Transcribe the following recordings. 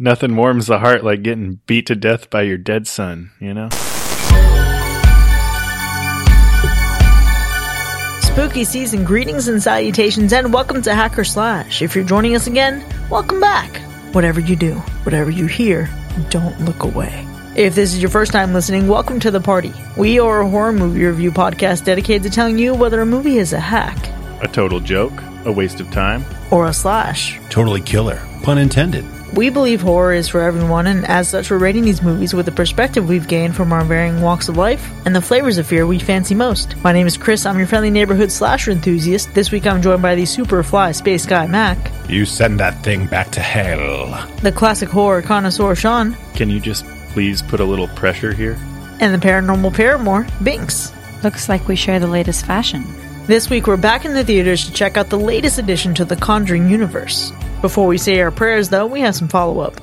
Nothing warms the heart like getting beat to death by your dead son, you know? Spooky season greetings and salutations, and welcome to Hack or Slash. If you're joining us again, welcome back. Whatever you do, whatever you hear, don't look away. If this is your first time listening, welcome to the party. We are a horror movie review podcast dedicated to telling you whether a movie is a hack, A total joke, a waste of time. or a slash. Totally killer. Pun intended. We believe horror is for everyone, and as such, we're rating these movies with the perspective we've gained from our varying walks of life and the flavors of fear we fancy most. My name is Chris, I'm your friendly neighborhood slasher enthusiast. This week I'm joined by the super fly space guy Mac, You send that thing back to hell. the classic horror connoisseur Sean, Can you just please put a little pressure here? and the paranormal paramour Binx. Looks like we share the latest fashion. This week we're back in the theaters to check out the latest addition to the Conjuring universe. Before we say our prayers, though, we have some follow up.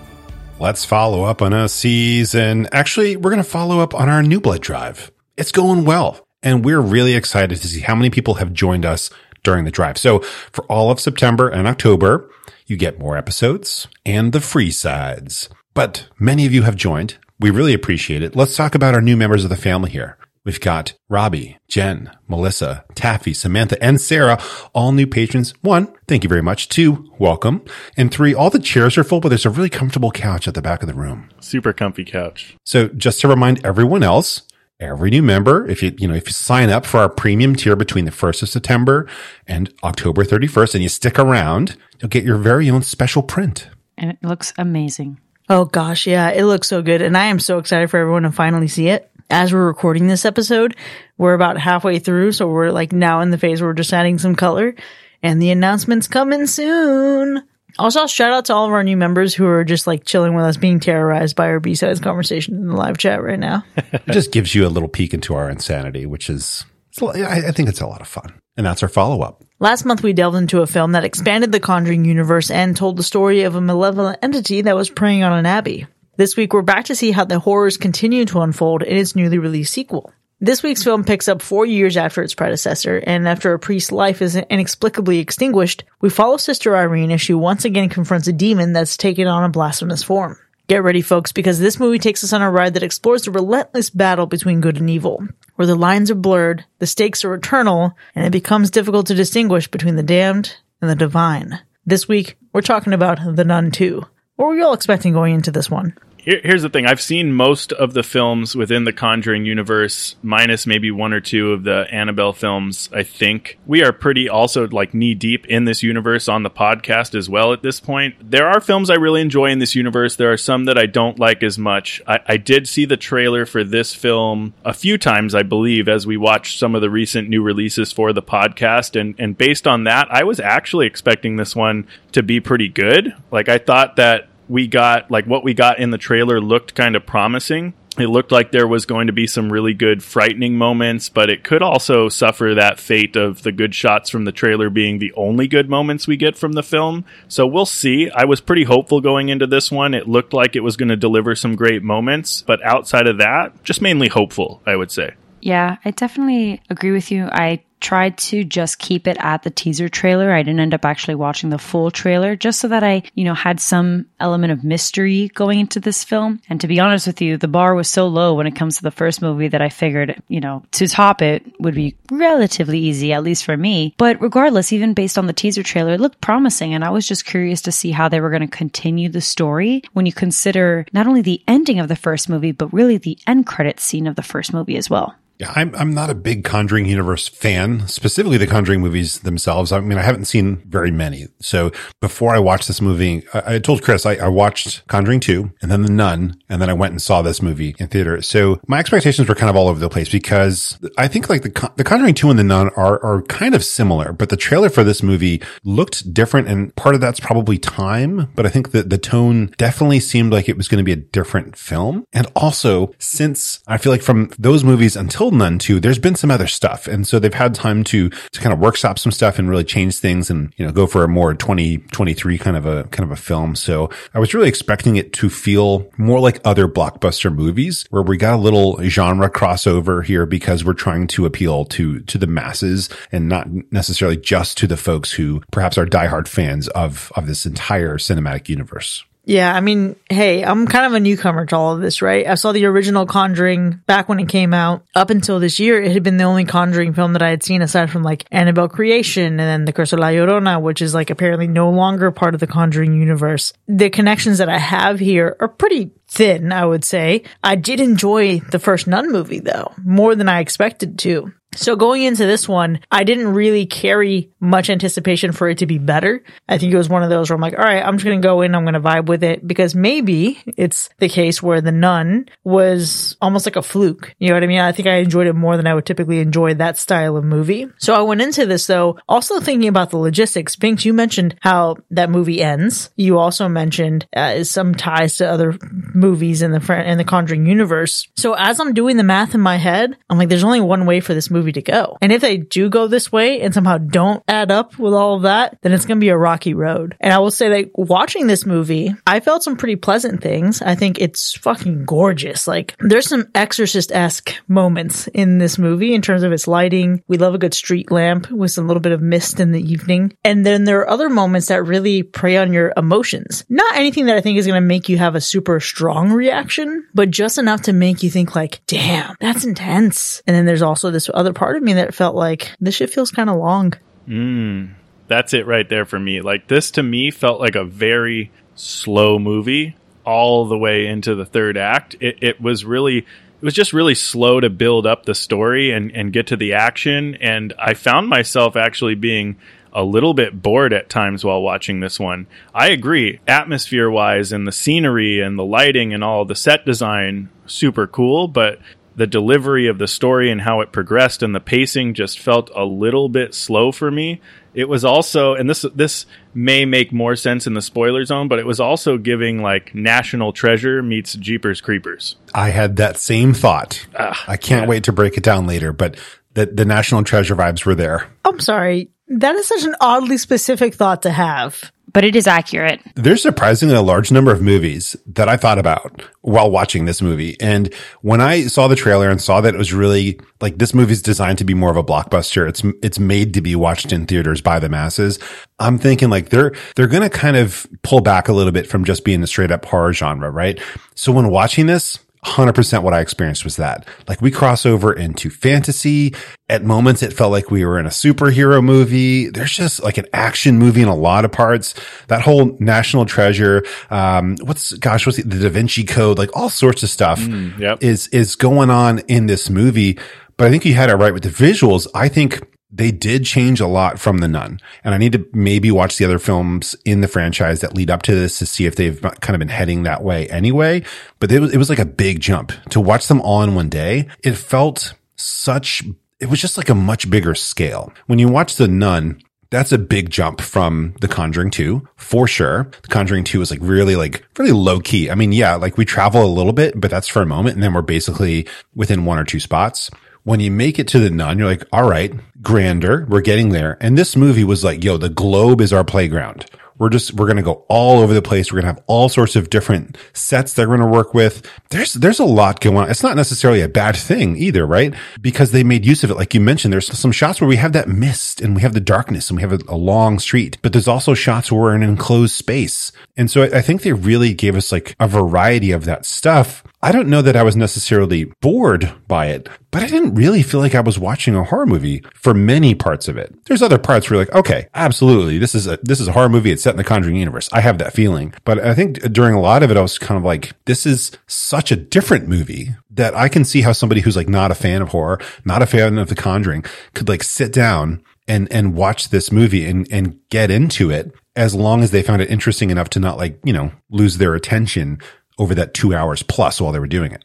Let's follow up on a season. Actually, we're going to follow up on our new blood drive. It's going well. And we're really excited to see how many people have joined us during the drive. So for all of September and October, you get more episodes and the free sides. But many of you have joined. We really appreciate it. Let's talk about our new members of the family here. We've got Robbie, Jen, Melissa, Taffy, Samantha, and Sarah, all new patrons. One, thank you very much. Two, welcome. And three, all the chairs are full, but there's a really comfortable couch at the back of the room. Super comfy couch. So just to remind everyone else, every new member, if you, you know, if you sign up for our premium tier between the 1st of September and October 31st and you stick around, you'll get your very own special print. And it looks amazing. Oh gosh, yeah, it looks so good, and I am so excited for everyone to finally see it. As we're recording this episode, we're about halfway through, so we're like now in the phase where we're just adding some color, and the announcement's coming soon. Also, shout out to all of our new members who are just like chilling with us, being terrorized by our B-sides conversation in the live chat right now. It just gives you a little peek into our insanity, which is, it's a lot- I I think it's a lot of fun. And that's our follow up. Last month, we delved into a film that expanded the Conjuring universe and told the story of a malevolent entity that was preying on an abbey. This week, we're back to see how the horrors continue to unfold in its newly released sequel. This week's film picks up four years after its predecessor, and after a priest's life is inexplicably extinguished, we follow Sister Irene as she once again confronts a demon that's taken on a blasphemous form. Get ready, folks, because this movie takes us on a ride that explores the relentless battle between good and evil, where the lines are blurred, the stakes are eternal, and it becomes difficult to distinguish between the damned and the divine. This week, we're talking about The Nun 2. What were you all expecting going into this one? Here, here's the thing I've seen most of the films within the Conjuring universe, minus maybe one or two of the Annabelle films, I think. We are pretty also like knee deep in this universe on the podcast as well at this point. There are films I really enjoy in this universe. There are some that I don't like as much. I, I did see the trailer for this film a few times, I believe, as we watched some of the recent new releases for the podcast. And, and based on that, I was actually expecting this one to be pretty good. Like, I thought that we got like what we got in the trailer looked kind of promising. It looked like there was going to be some really good frightening moments, but it could also suffer that fate of the good shots from the trailer being the only good moments we get from the film. So we'll see. I was pretty hopeful going into this one. It looked like it was going to deliver some great moments, but outside of that, just mainly hopeful, I would say. Yeah, I definitely agree with you. I tried to just keep it at the teaser trailer. I didn't end up actually watching the full trailer just so that I, you know, had some element of mystery going into this film. And to be honest with you, the bar was so low when it comes to the first movie that I figured, you know, to top it would be relatively easy, at least for me. But regardless, even based on the teaser trailer, it looked promising. And I was just curious to see how they were going to continue the story when you consider not only the ending of the first movie, but really the end credit scene of the first movie as well. Yeah, I'm I'm not a big Conjuring universe fan, specifically the Conjuring movies themselves. I mean, I haven't seen very many. So before I watched this movie, I, I told Chris I, I watched Conjuring 2 and then The Nun, and then I went and saw this movie in theater. So my expectations were kind of all over the place because I think like the the Conjuring 2 and The Nun are are kind of similar, but the trailer for this movie looked different, and part of that's probably time. But I think that the tone definitely seemed like it was going to be a different film, and also since I feel like from those movies until Nun 2, there's been some other stuff. And so they've had time to, to kind of workshop some stuff and really change things and, you know, go for a more 2023 kind of a, kind of a film. So I was really expecting it to feel more like other blockbuster movies where we got a little genre crossover here because we're trying to appeal to, to the masses and not necessarily just to the folks who perhaps are diehard fans of, of this entire cinematic universe. Yeah, I mean, hey, I'm kind of a newcomer to all of this, right? I saw the original Conjuring back when it came out. Up until this year, it had been the only Conjuring film that I had seen aside from like Annabelle Creation and then The Curse of La Llorona, which is like apparently no longer part of the Conjuring universe. The connections that I have here are pretty thin, I would say. I did enjoy the first Nun movie though, more than I expected to. So going into this one, I didn't really carry much anticipation for it to be better. I think it was one of those where I'm like, all right, I'm just going to go in, I'm going to vibe with it because maybe it's the case where the nun was almost like a fluke. You know what I mean? I think I enjoyed it more than I would typically enjoy that style of movie. So I went into this though, also thinking about the logistics. Binx, you mentioned how that movie ends. You also mentioned uh, some ties to other movies in the in the Conjuring universe. So as I'm doing the math in my head, I'm like, there's only one way for this movie to go. And if they do go this way and somehow don't add up with all of that, then it's going to be a rocky road. And I will say that watching this movie, I felt some pretty pleasant things. I think it's fucking gorgeous. Like there's some exorcist-esque moments in this movie in terms of its lighting. We love a good street lamp with a little bit of mist in the evening. And then there are other moments that really prey on your emotions. Not anything that I think is going to make you have a super strong reaction, but just enough to make you think like, damn, that's intense. And then there's also this other part of me that felt like this shit feels kind of long. Mm, that's it right there for me. Like this to me felt like a very slow movie all the way into the third act. It, it was really it was just really slow to build up the story and, and get to the action. And I found myself actually being a little bit bored at times while watching this one. I agree, atmosphere wise and the scenery and the lighting and all the set design, super cool, but the delivery of the story and how it progressed and the pacing just felt a little bit slow for me. It was also, and this this may make more sense in the spoiler zone, but it was also giving like National Treasure meets Jeepers Creepers. I had that same thought. Ah, I can't yeah. wait to break it down later, but the the National Treasure vibes were there. I'm sorry. That is such an oddly specific thought to have but it is accurate. There's surprisingly a large number of movies that I thought about while watching this movie. And when I saw the trailer and saw that it was really like this movie's designed to be more of a blockbuster, it's it's made to be watched in theaters by the masses. I'm thinking like they're they're going to kind of pull back a little bit from just being a straight up horror genre, right? So when watching this, 100% what I experienced was that. Like we cross over into fantasy. At moments, it felt like we were in a superhero movie. There's just like an action movie in a lot of parts. That whole national treasure, um, what's, gosh, what's the, the Da Vinci Code, like all sorts of stuff mm, yep. is, is going on in this movie. But I think you had it right with the visuals. I think they did change a lot from the nun. And i need to maybe watch the other films in the franchise that lead up to this to see if they've kind of been heading that way anyway. But it was, it was like a big jump. To watch them all in one day it felt such it was just like a much bigger scale. When you watch the nun that's a big jump from The Conjuring 2 for sure. The Conjuring 2 is like really like really low key. I mean, yeah, like we travel a little bit, but that's for a moment and then we're basically within one or two spots when you make it to the nun, you're like, all right, grander, we're getting there. And this movie was like, yo, the globe is our playground. We're just, we're to go all over the place. We're to have all sorts of different sets going to work with. There's, there's a lot going on. It's not necessarily a bad thing either, right? Because they made use of it. Like you mentioned, there's some shots where we have that mist and we have the darkness and we have a, a long street, but there's also shots where we're in an enclosed space. And so I, I think they really gave us like a variety of that stuff I don't know that I was necessarily bored by it, but I didn't really feel like I was watching a horror movie for many parts of it. There's other parts where like, okay, absolutely, this is a this is a horror movie. It's set in the Conjuring universe. I have that feeling, but I think during a lot of it, I was kind of like, this is such a different movie that I can see how somebody who's like not a fan of horror, not a fan of the Conjuring, could like sit down and and watch this movie and and get into it as long as they found it interesting enough to not like you know lose their attention over that two hours plus while they were doing it.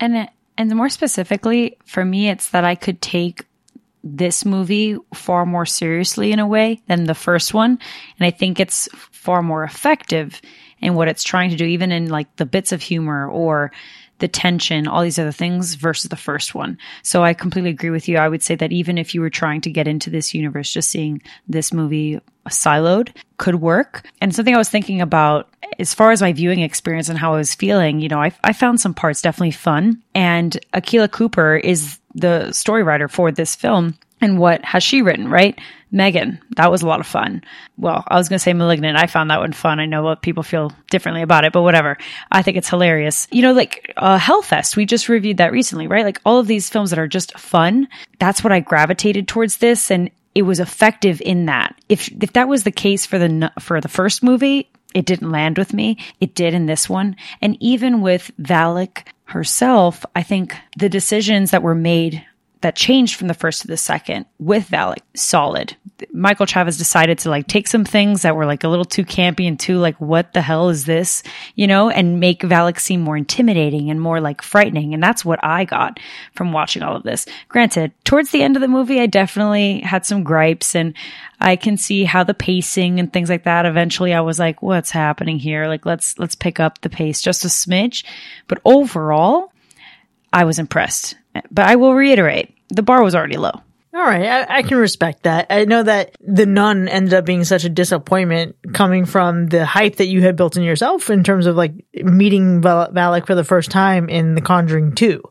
And and more specifically, for me, it's that I could take this movie far more seriously in a way than the first one, and I think it's far more effective in what it's trying to do, even in like the bits of humor or the tension, all these other things versus the first one. So I completely agree with you. I would say that even if you were trying to get into this universe, just seeing this movie siloed could work. And something I was thinking about as far as my viewing experience and how I was feeling, you know, I, I found some parts definitely fun. And Akela Cooper is the story writer for this film. And what has she written, right? Megan, that was a lot of fun. Well, I was going to say Malignant. I found that one fun. I know what people feel differently about it, but whatever. I think it's hilarious. You know, like uh, Hell Fest, we just reviewed that recently, right? Like all of these films that are just fun. That's what I gravitated towards this, and it was effective in that. If if that was the case for the for the first movie, it didn't land with me. It did in this one, and even with Valak herself, I think the decisions that were made that changed from the first to the second with Valak solid. Michael Chaves decided to like take some things that were like a little too campy and too like, what the hell is this? You know, and make Valak seem more intimidating and more like frightening. And that's what I got from watching all of this. Granted, towards the end of the movie, I definitely had some gripes and I can see how the pacing and things like that. Eventually I was like, what's happening here? Like, let's, let's pick up the pace just a smidge. But overall, I was impressed. But I will reiterate, the bar was already low. All right, I, I, can respect that. I know that the nun ended up being such a disappointment coming from the hype that you had built in yourself in terms of like meeting Val- Valak for the first time in The Conjuring 2.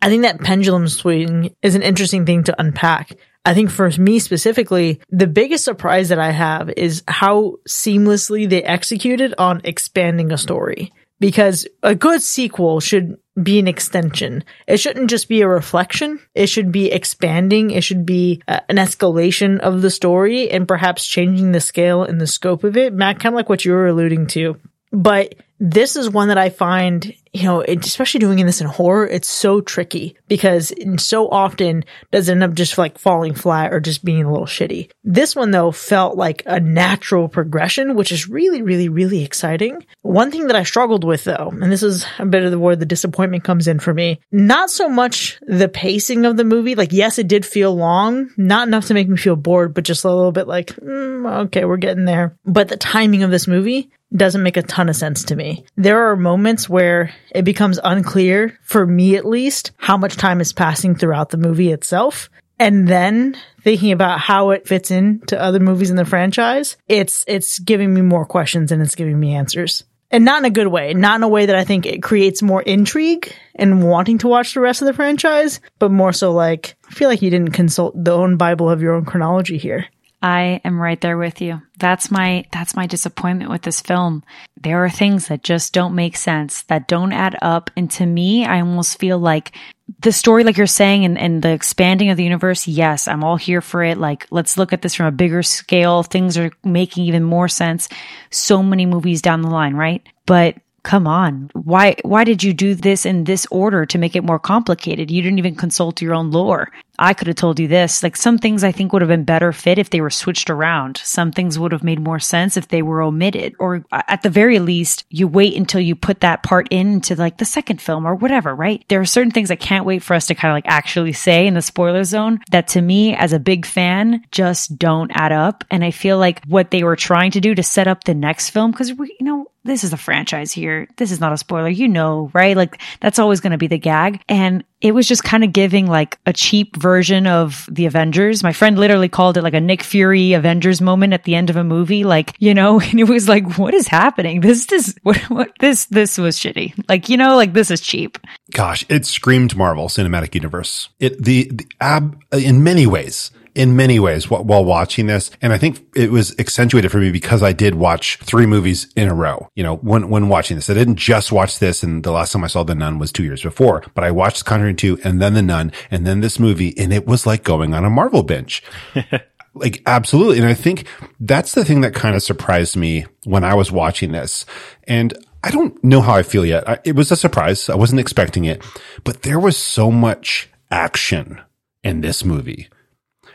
I think that pendulum swing is an interesting thing to unpack. I think for me specifically, the biggest surprise that I have is how seamlessly they executed on expanding a story because a good sequel should be an extension. It shouldn't just be a reflection. It should be expanding. It should be uh, an escalation of the story and perhaps changing the scale and the scope of it. Matt, kind of like what you were alluding to. But this is one that I find, you know, especially doing this in horror, it's so tricky because so often does it end up just like falling flat or just being a little shitty. This one though felt like a natural progression, which is really, really, really exciting. One thing that I struggled with though, and this is a bit of the where the disappointment comes in for me, not so much the pacing of the movie. Like, yes, it did feel long, not enough to make me feel bored, but just a little bit like, mm, okay, we're getting there. But the timing of this movie doesn't make a ton of sense to me. There are moments where it becomes unclear, for me at least, how much time is passing throughout the movie itself. And then thinking about how it fits into other movies in the franchise, it's, it's giving me more questions and it's giving me answers. And not in a good way, not in a way that I think it creates more intrigue and wanting to watch the rest of the franchise, but more so like, I feel like you didn't consult the own Bible of your own chronology here. I am right there with you. That's my that's my disappointment with this film. There are things that just don't make sense, that don't add up. And to me, I almost feel like the story, like you're saying, and, and the expanding of the universe, yes, I'm all here for it. Like, let's look at this from a bigger scale. Things are making even more sense. So many movies down the line, right? But come on. Why, why did you do this in this order to make it more complicated? You didn't even consult your own lore. I could have told you this. Like some things I think would have been better fit if they were switched around. Some things would have made more sense if they were omitted. Or at the very least, you wait until you put that part into like the second film or whatever, right? There are certain things I can't wait for us to kind of like actually say in the spoiler zone that to me as a big fan just don't add up. And I feel like what they were trying to do to set up the next film, because we, you know, this is a franchise here. This is not a spoiler. You know, right? Like that's always going to be the gag. And it was just kind of giving like a cheap version of the Avengers. My friend literally called it like a Nick Fury Avengers moment at the end of a movie. Like, you know, and it was like, what is happening? This is what, what this, this was shitty. Like, you know, like this is cheap. Gosh, it screamed Marvel Cinematic Universe. It, the, the ab, in many ways, in many ways while watching this. And I think it was accentuated for me because I did watch three movies in a row, you know, when, when watching this. I didn't just watch this. And the last time I saw The Nun was two years before, but I watched Conjuring 2 and then The Nun and then this movie. And it was like going on a Marvel bench. like absolutely. And I think that's the thing that kind of surprised me when I was watching this. And I don't know how I feel yet. I, it was a surprise. I wasn't expecting it, but there was so much action in this movie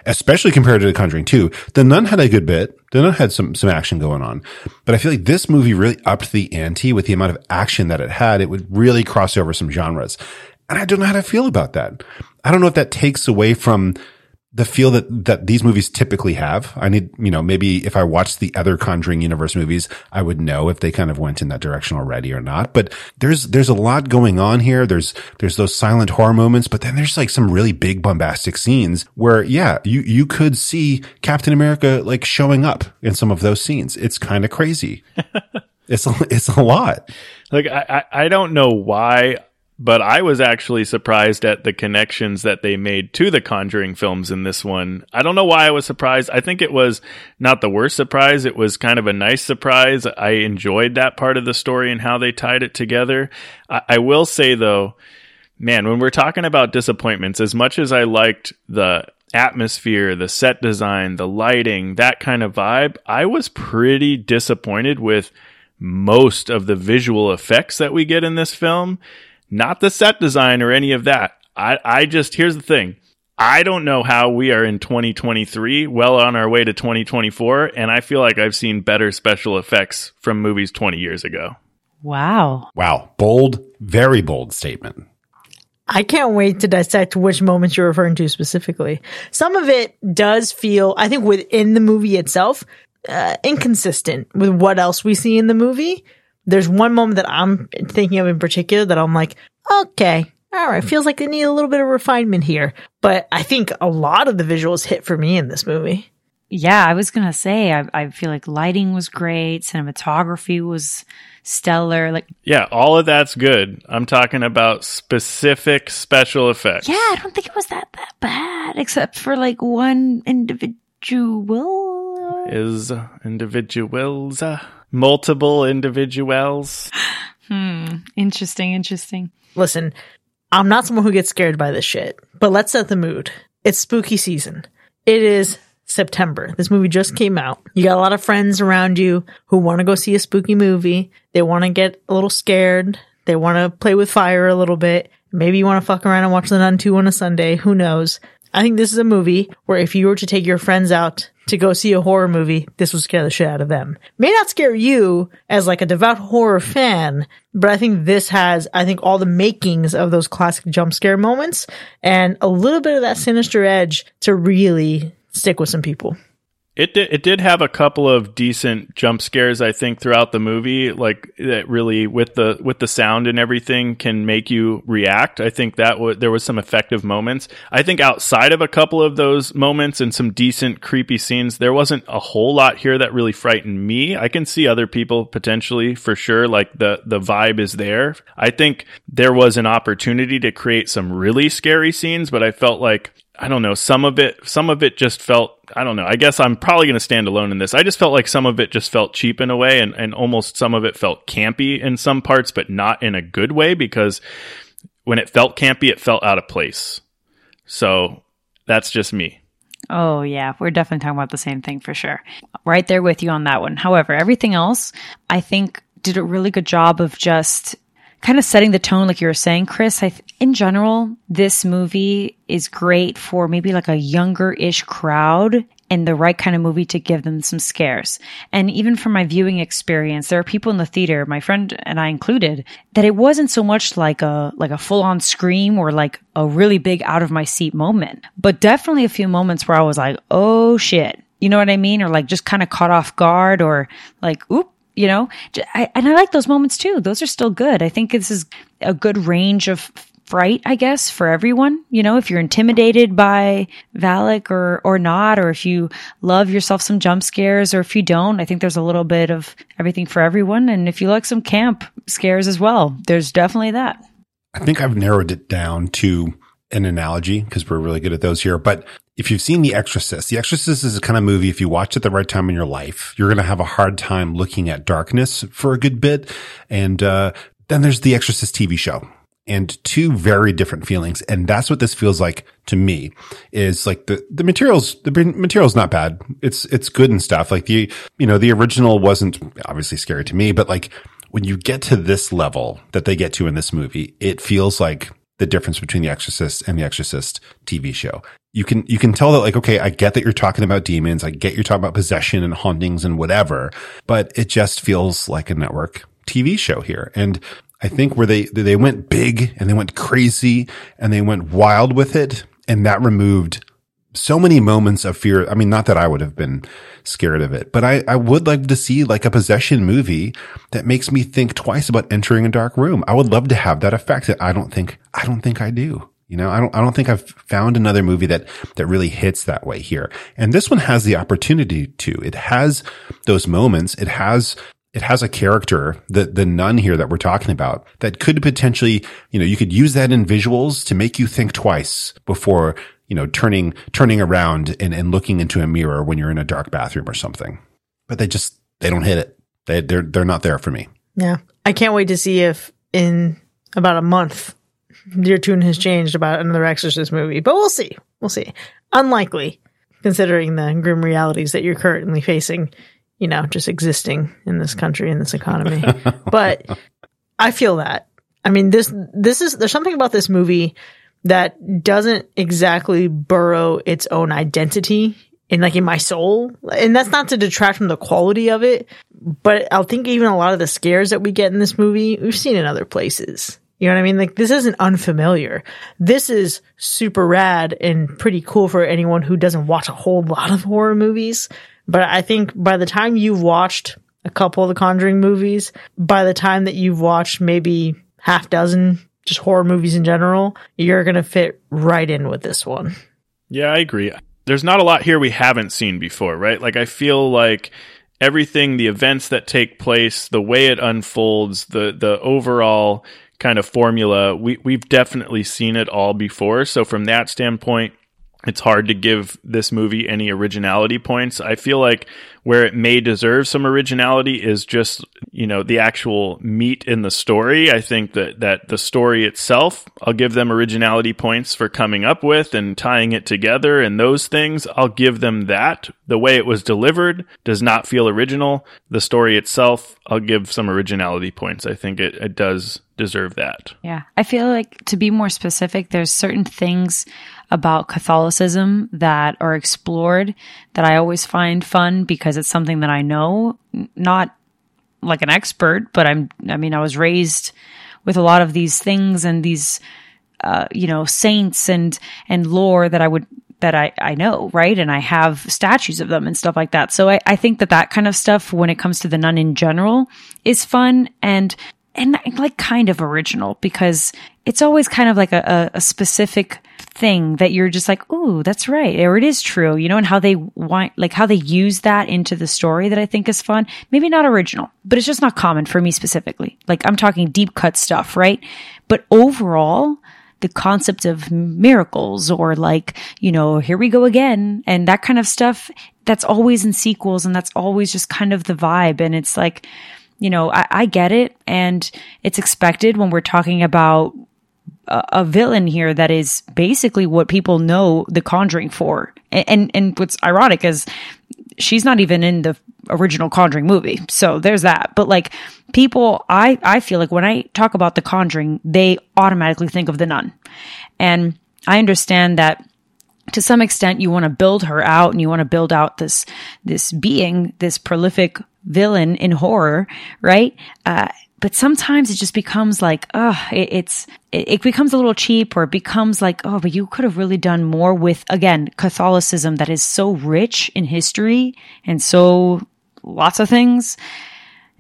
especially compared to The Conjuring 2. The Nun had a good bit. The Nun had some, some action going on, but I feel like this movie really upped the ante with the amount of action that it had. It would really cross over some genres. And I don't know how to feel about that. I don't know if that takes away from the feel that that these movies typically have. I need, you know, maybe if I watched the other Conjuring universe movies, I would know if they kind of went in that direction already or not. But there's there's a lot going on here. There's there's those silent horror moments, but then there's like some really big bombastic scenes where yeah, you you could see Captain America like showing up in some of those scenes. It's kind of crazy. it's a, it's a lot. Like I I don't know why but I was actually surprised at the connections that they made to the Conjuring films in this one. I don't know why I was surprised. I think it was not the worst surprise. It was kind of a nice surprise. I enjoyed that part of the story and how they tied it together. I, I will say though, man, when we're talking about disappointments, as much as I liked the atmosphere, the set design, the lighting, that kind of vibe, I was pretty disappointed with most of the visual effects that we get in this film not the set design or any of that. I, I just, here's the thing. I don't know how we are in 2023, well on our way to 2024, and I feel like I've seen better special effects from movies 20 years ago. Wow. Wow. Bold, very bold statement. I can't wait to dissect which moments you're referring to specifically. Some of it does feel, I think, within the movie itself, uh, inconsistent with what else we see in the movie there's one moment that I'm thinking of in particular that I'm like, okay, all right, feels like they need a little bit of refinement here. But I think a lot of the visuals hit for me in this movie. Yeah, I was gonna say I, I feel like lighting was great, cinematography was stellar. Like, yeah, all of that's good. I'm talking about specific special effects. Yeah, I don't think it was that that bad, except for like one individual is individuals. Uh, multiple individuals. Hmm. Interesting. Interesting. Listen, I'm not someone who gets scared by this shit, but let's set the mood. It's spooky season. It is September. This movie just came out. You got a lot of friends around you who want to go see a spooky movie. They want to get a little scared. They want to play with fire a little bit. Maybe you want to fuck around and watch The Nun 2 on a Sunday. Who knows? I think this is a movie where if you were to take your friends out to go see a horror movie, this would scare the shit out of them. May not scare you as like a devout horror fan, but I think this has, I think all the makings of those classic jump scare moments and a little bit of that sinister edge to really stick with some people. It did, it did have a couple of decent jump scares, I think, throughout the movie. Like that really with the with the sound and everything can make you react. I think that w- there was some effective moments. I think outside of a couple of those moments and some decent creepy scenes, there wasn't a whole lot here that really frightened me. I can see other people potentially for sure. Like the the vibe is there. I think there was an opportunity to create some really scary scenes, but I felt like I don't know. Some of it, some of it just felt, I don't know. I guess I'm probably going to stand alone in this. I just felt like some of it just felt cheap in a way and, and almost some of it felt campy in some parts, but not in a good way because when it felt campy, it felt out of place. So that's just me. Oh, yeah. We're definitely talking about the same thing for sure. Right there with you on that one. However, everything else, I think, did a really good job of just kind of setting the tone, like you were saying, Chris. I th- in general, this movie is great for maybe like a younger ish crowd and the right kind of movie to give them some scares. And even from my viewing experience, there are people in the theater, my friend and I included, that it wasn't so much like a, like a full on scream or like a really big out of my seat moment, but definitely a few moments where I was like, oh shit. You know what I mean? Or like just kind of caught off guard or like, oop, you know, I, and I like those moments too. Those are still good. I think this is a good range of fright, I guess, for everyone. You know, if you're intimidated by Valak or, or not, or if you love yourself some jump scares, or if you don't, I think there's a little bit of everything for everyone. And if you like some camp scares as well, there's definitely that. I think I've narrowed it down to an analogy because we're really good at those here. But if you've seen The Exorcist, The Exorcist is a kind of movie, if you watch it the right time in your life, you're going to have a hard time looking at darkness for a good bit. And, uh, then there's The Exorcist TV show and two very different feelings. And that's what this feels like to me is like the, the materials, the material's not bad. It's, it's good and stuff. Like the, you know, the original wasn't obviously scary to me, but like when you get to this level that they get to in this movie, it feels like the difference between The Exorcist and The Exorcist TV show. You can, you can tell that like, okay, I get that you're talking about demons. I get you're talking about possession and hauntings and whatever, but it just feels like a network TV show here. And I think where they, they went big and they went crazy and they went wild with it. And that removed so many moments of fear. I mean, not that I would have been scared of it, but I, I would like to see like a possession movie that makes me think twice about entering a dark room. I would love to have that effect that I don't think, I don't think I do. You know, I don't, I don't think I've found another movie that, that really hits that way here. And this one has the opportunity to. It has those moments. It has it has a character, the the nun here that we're talking about, that could potentially, you know, you could use that in visuals to make you think twice before, you know, turning turning around and, and looking into a mirror when you're in a dark bathroom or something. But they just they don't hit it. They they're they're not there for me. Yeah. I can't wait to see if in about a month your tune has changed about another Exorcist movie. But we'll see. We'll see. Unlikely, considering the grim realities that you're currently facing you know, just existing in this country in this economy. but I feel that. I mean, this this is there's something about this movie that doesn't exactly burrow its own identity in like in my soul. And that's not to detract from the quality of it, but I think even a lot of the scares that we get in this movie, we've seen in other places. You know what I mean? Like this isn't unfamiliar. This is super rad and pretty cool for anyone who doesn't watch a whole lot of horror movies. But I think by the time you've watched a couple of the Conjuring movies, by the time that you've watched maybe half dozen just horror movies in general, you're going to fit right in with this one. Yeah, I agree. There's not a lot here we haven't seen before, right? Like I feel like everything, the events that take place, the way it unfolds, the the overall kind of formula, we we've definitely seen it all before. So from that standpoint, it's hard to give this movie any originality points. I feel like where it may deserve some originality is just, you know, the actual meat in the story. I think that, that the story itself, I'll give them originality points for coming up with and tying it together and those things. I'll give them that. The way it was delivered does not feel original. The story itself, I'll give some originality points. I think it, it does deserve that. Yeah. I feel like to be more specific, there's certain things about Catholicism that are explored that I always find fun because it's something that I know, not like an expert, but I'm, I mean, I was raised with a lot of these things and these, uh, you know, saints and, and lore that I would, that I, I know, right? And I have statues of them and stuff like that. So I, I think that that kind of stuff, when it comes to the nun in general, is fun and, and like kind of original because it's always kind of like a, a specific thing that you're just like, ooh, that's right. Or it is true, you know, and how they want, like how they use that into the story that I think is fun. Maybe not original, but it's just not common for me specifically. Like I'm talking deep cut stuff, right? But overall, the concept of miracles or like, you know, here we go again and that kind of stuff, that's always in sequels and that's always just kind of the vibe. And it's like, you know, I, I get it and it's expected when we're talking about a, villain here that is basically what people know the Conjuring for. And, and, and what's ironic is she's not even in the original Conjuring movie. So there's that. But like people, I, I feel like when I talk about the Conjuring, they automatically think of the nun. And I understand that to some extent you want to build her out and you want to build out this, this being, this prolific villain in horror, right? Uh, but sometimes it just becomes like, oh, it, it's, it, it, becomes a little cheap or it becomes like, oh, but you could have really done more with, again, Catholicism that is so rich in history and so lots of things.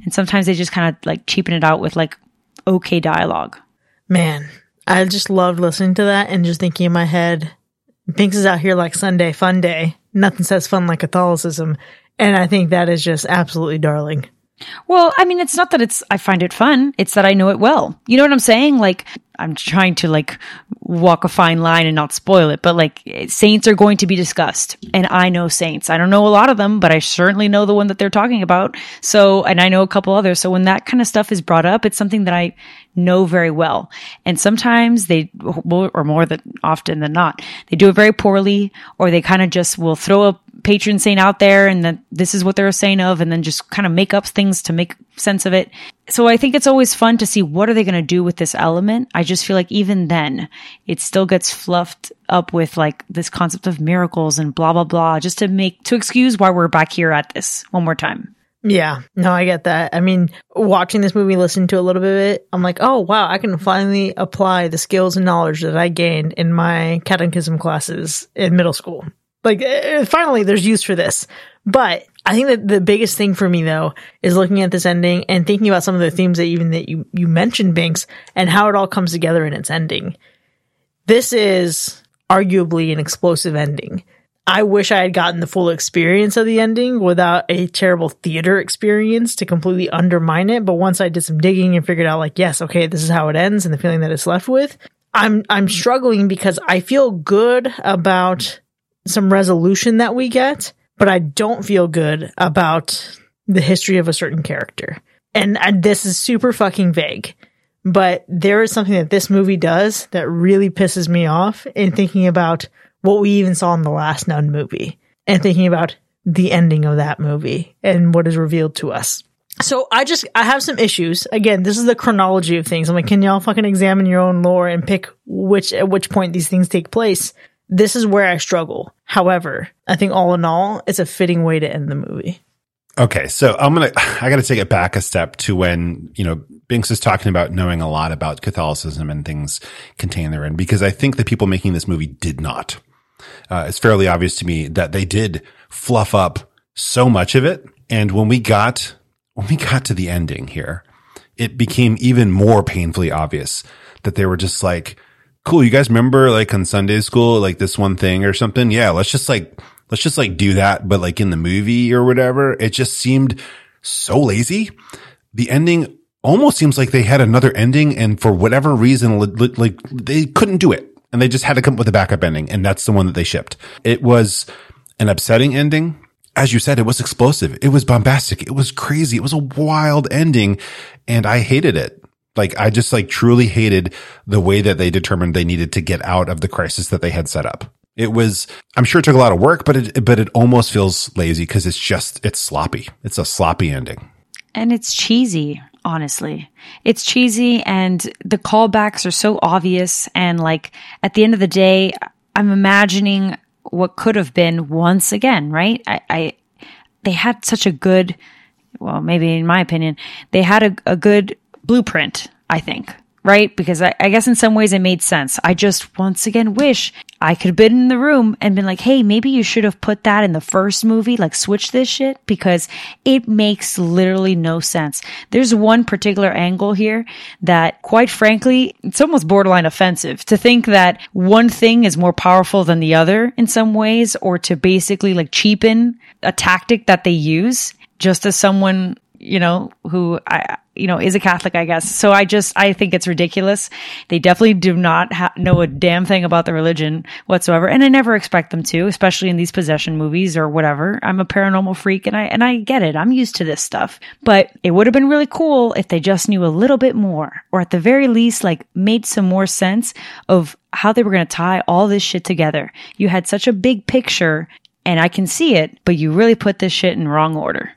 And sometimes they just kind of like cheapen it out with like okay dialogue. Man, I just loved listening to that and just thinking in my head, Binx is out here like Sunday fun day. Nothing says fun like Catholicism. And I think that is just absolutely darling. Well, I mean, it's not that it's, I find it fun. It's that I know it well. You know what I'm saying? Like, I'm trying to like walk a fine line and not spoil it, but like saints are going to be discussed and I know saints. I don't know a lot of them, but I certainly know the one that they're talking about. So, and I know a couple others. So when that kind of stuff is brought up, it's something that I know very well. And sometimes they, or more than often than not, they do it very poorly or they kind of just will throw a patron saint out there and that this is what they're a saint of and then just kind of make up things to make sense of it. So I think it's always fun to see what are they going to do with this element. I just feel like even then it still gets fluffed up with like this concept of miracles and blah, blah, blah, just to make, to excuse why we're back here at this one more time. Yeah, no, I get that. I mean, watching this movie, listening to a little bit of it, I'm like, oh wow, I can finally apply the skills and knowledge that I gained in my catechism classes in middle school. Like, uh, finally, there's use for this. But I think that the biggest thing for me though is looking at this ending and thinking about some of the themes that even that you, you mentioned, Binx, and how it all comes together in its ending. This is arguably an explosive ending. I wish I had gotten the full experience of the ending without a terrible theater experience to completely undermine it. But once I did some digging and figured out like, yes, okay, this is how it ends and the feeling that it's left with, I'm, I'm struggling because I feel good about some resolution that we get, but I don't feel good about the history of a certain character. And, and this is super fucking vague, but there is something that this movie does that really pisses me off in thinking about what we even saw in the last Nun movie and thinking about the ending of that movie and what is revealed to us. So I just I have some issues. Again, this is the chronology of things. I'm like, can y'all fucking examine your own lore and pick which at which point these things take place? This is where I struggle. However, I think all in all, it's a fitting way to end the movie. Okay, so I'm gonna I got to take it back a step to when you know Binx is talking about knowing a lot about Catholicism and things contained therein because I think the people making this movie did not uh, it's fairly obvious to me that they did fluff up so much of it. And when we got, when we got to the ending here, it became even more painfully obvious that they were just like, cool. You guys remember like on Sunday school, like this one thing or something? Yeah. Let's just like, let's just like do that. But like in the movie or whatever, it just seemed so lazy. The ending almost seems like they had another ending and for whatever reason, like they couldn't do it and they just had to come up with a backup ending, and that's the one that they shipped. It was an upsetting ending. As you said, it was explosive. It was bombastic. It was crazy. It was a wild ending, and I hated it. Like I just like truly hated the way that they determined they needed to get out of the crisis that they had set up. It was, I'm sure it took a lot of work, but it, but it almost feels lazy because it's just, it's sloppy. It's a sloppy ending. And it's cheesy honestly. It's cheesy and the callbacks are so obvious. And like at the end of the day, I'm imagining what could have been once again, right? I, I they had such a good, well, maybe in my opinion, they had a, a good blueprint, I think, right? Because I, I, guess in some ways it made sense. I just once again wish I could have been in the room and been like, hey, maybe you should have put that in the first movie, like switch this shit because it makes literally no sense. There's one particular angle here that quite frankly, it's almost borderline offensive to think that one thing is more powerful than the other in some ways or to basically like cheapen a tactic that they use just as someone you know, who I, you know, is a Catholic, I guess. So I just, I think it's ridiculous. They definitely do not ha- know a damn thing about the religion whatsoever. And I never expect them to, especially in these possession movies or whatever. I'm a paranormal freak and I, and I get it. I'm used to this stuff, but it would have been really cool if they just knew a little bit more or at the very least, like made some more sense of how they were going to tie all this shit together. You had such a big picture and I can see it, but you really put this shit in wrong order.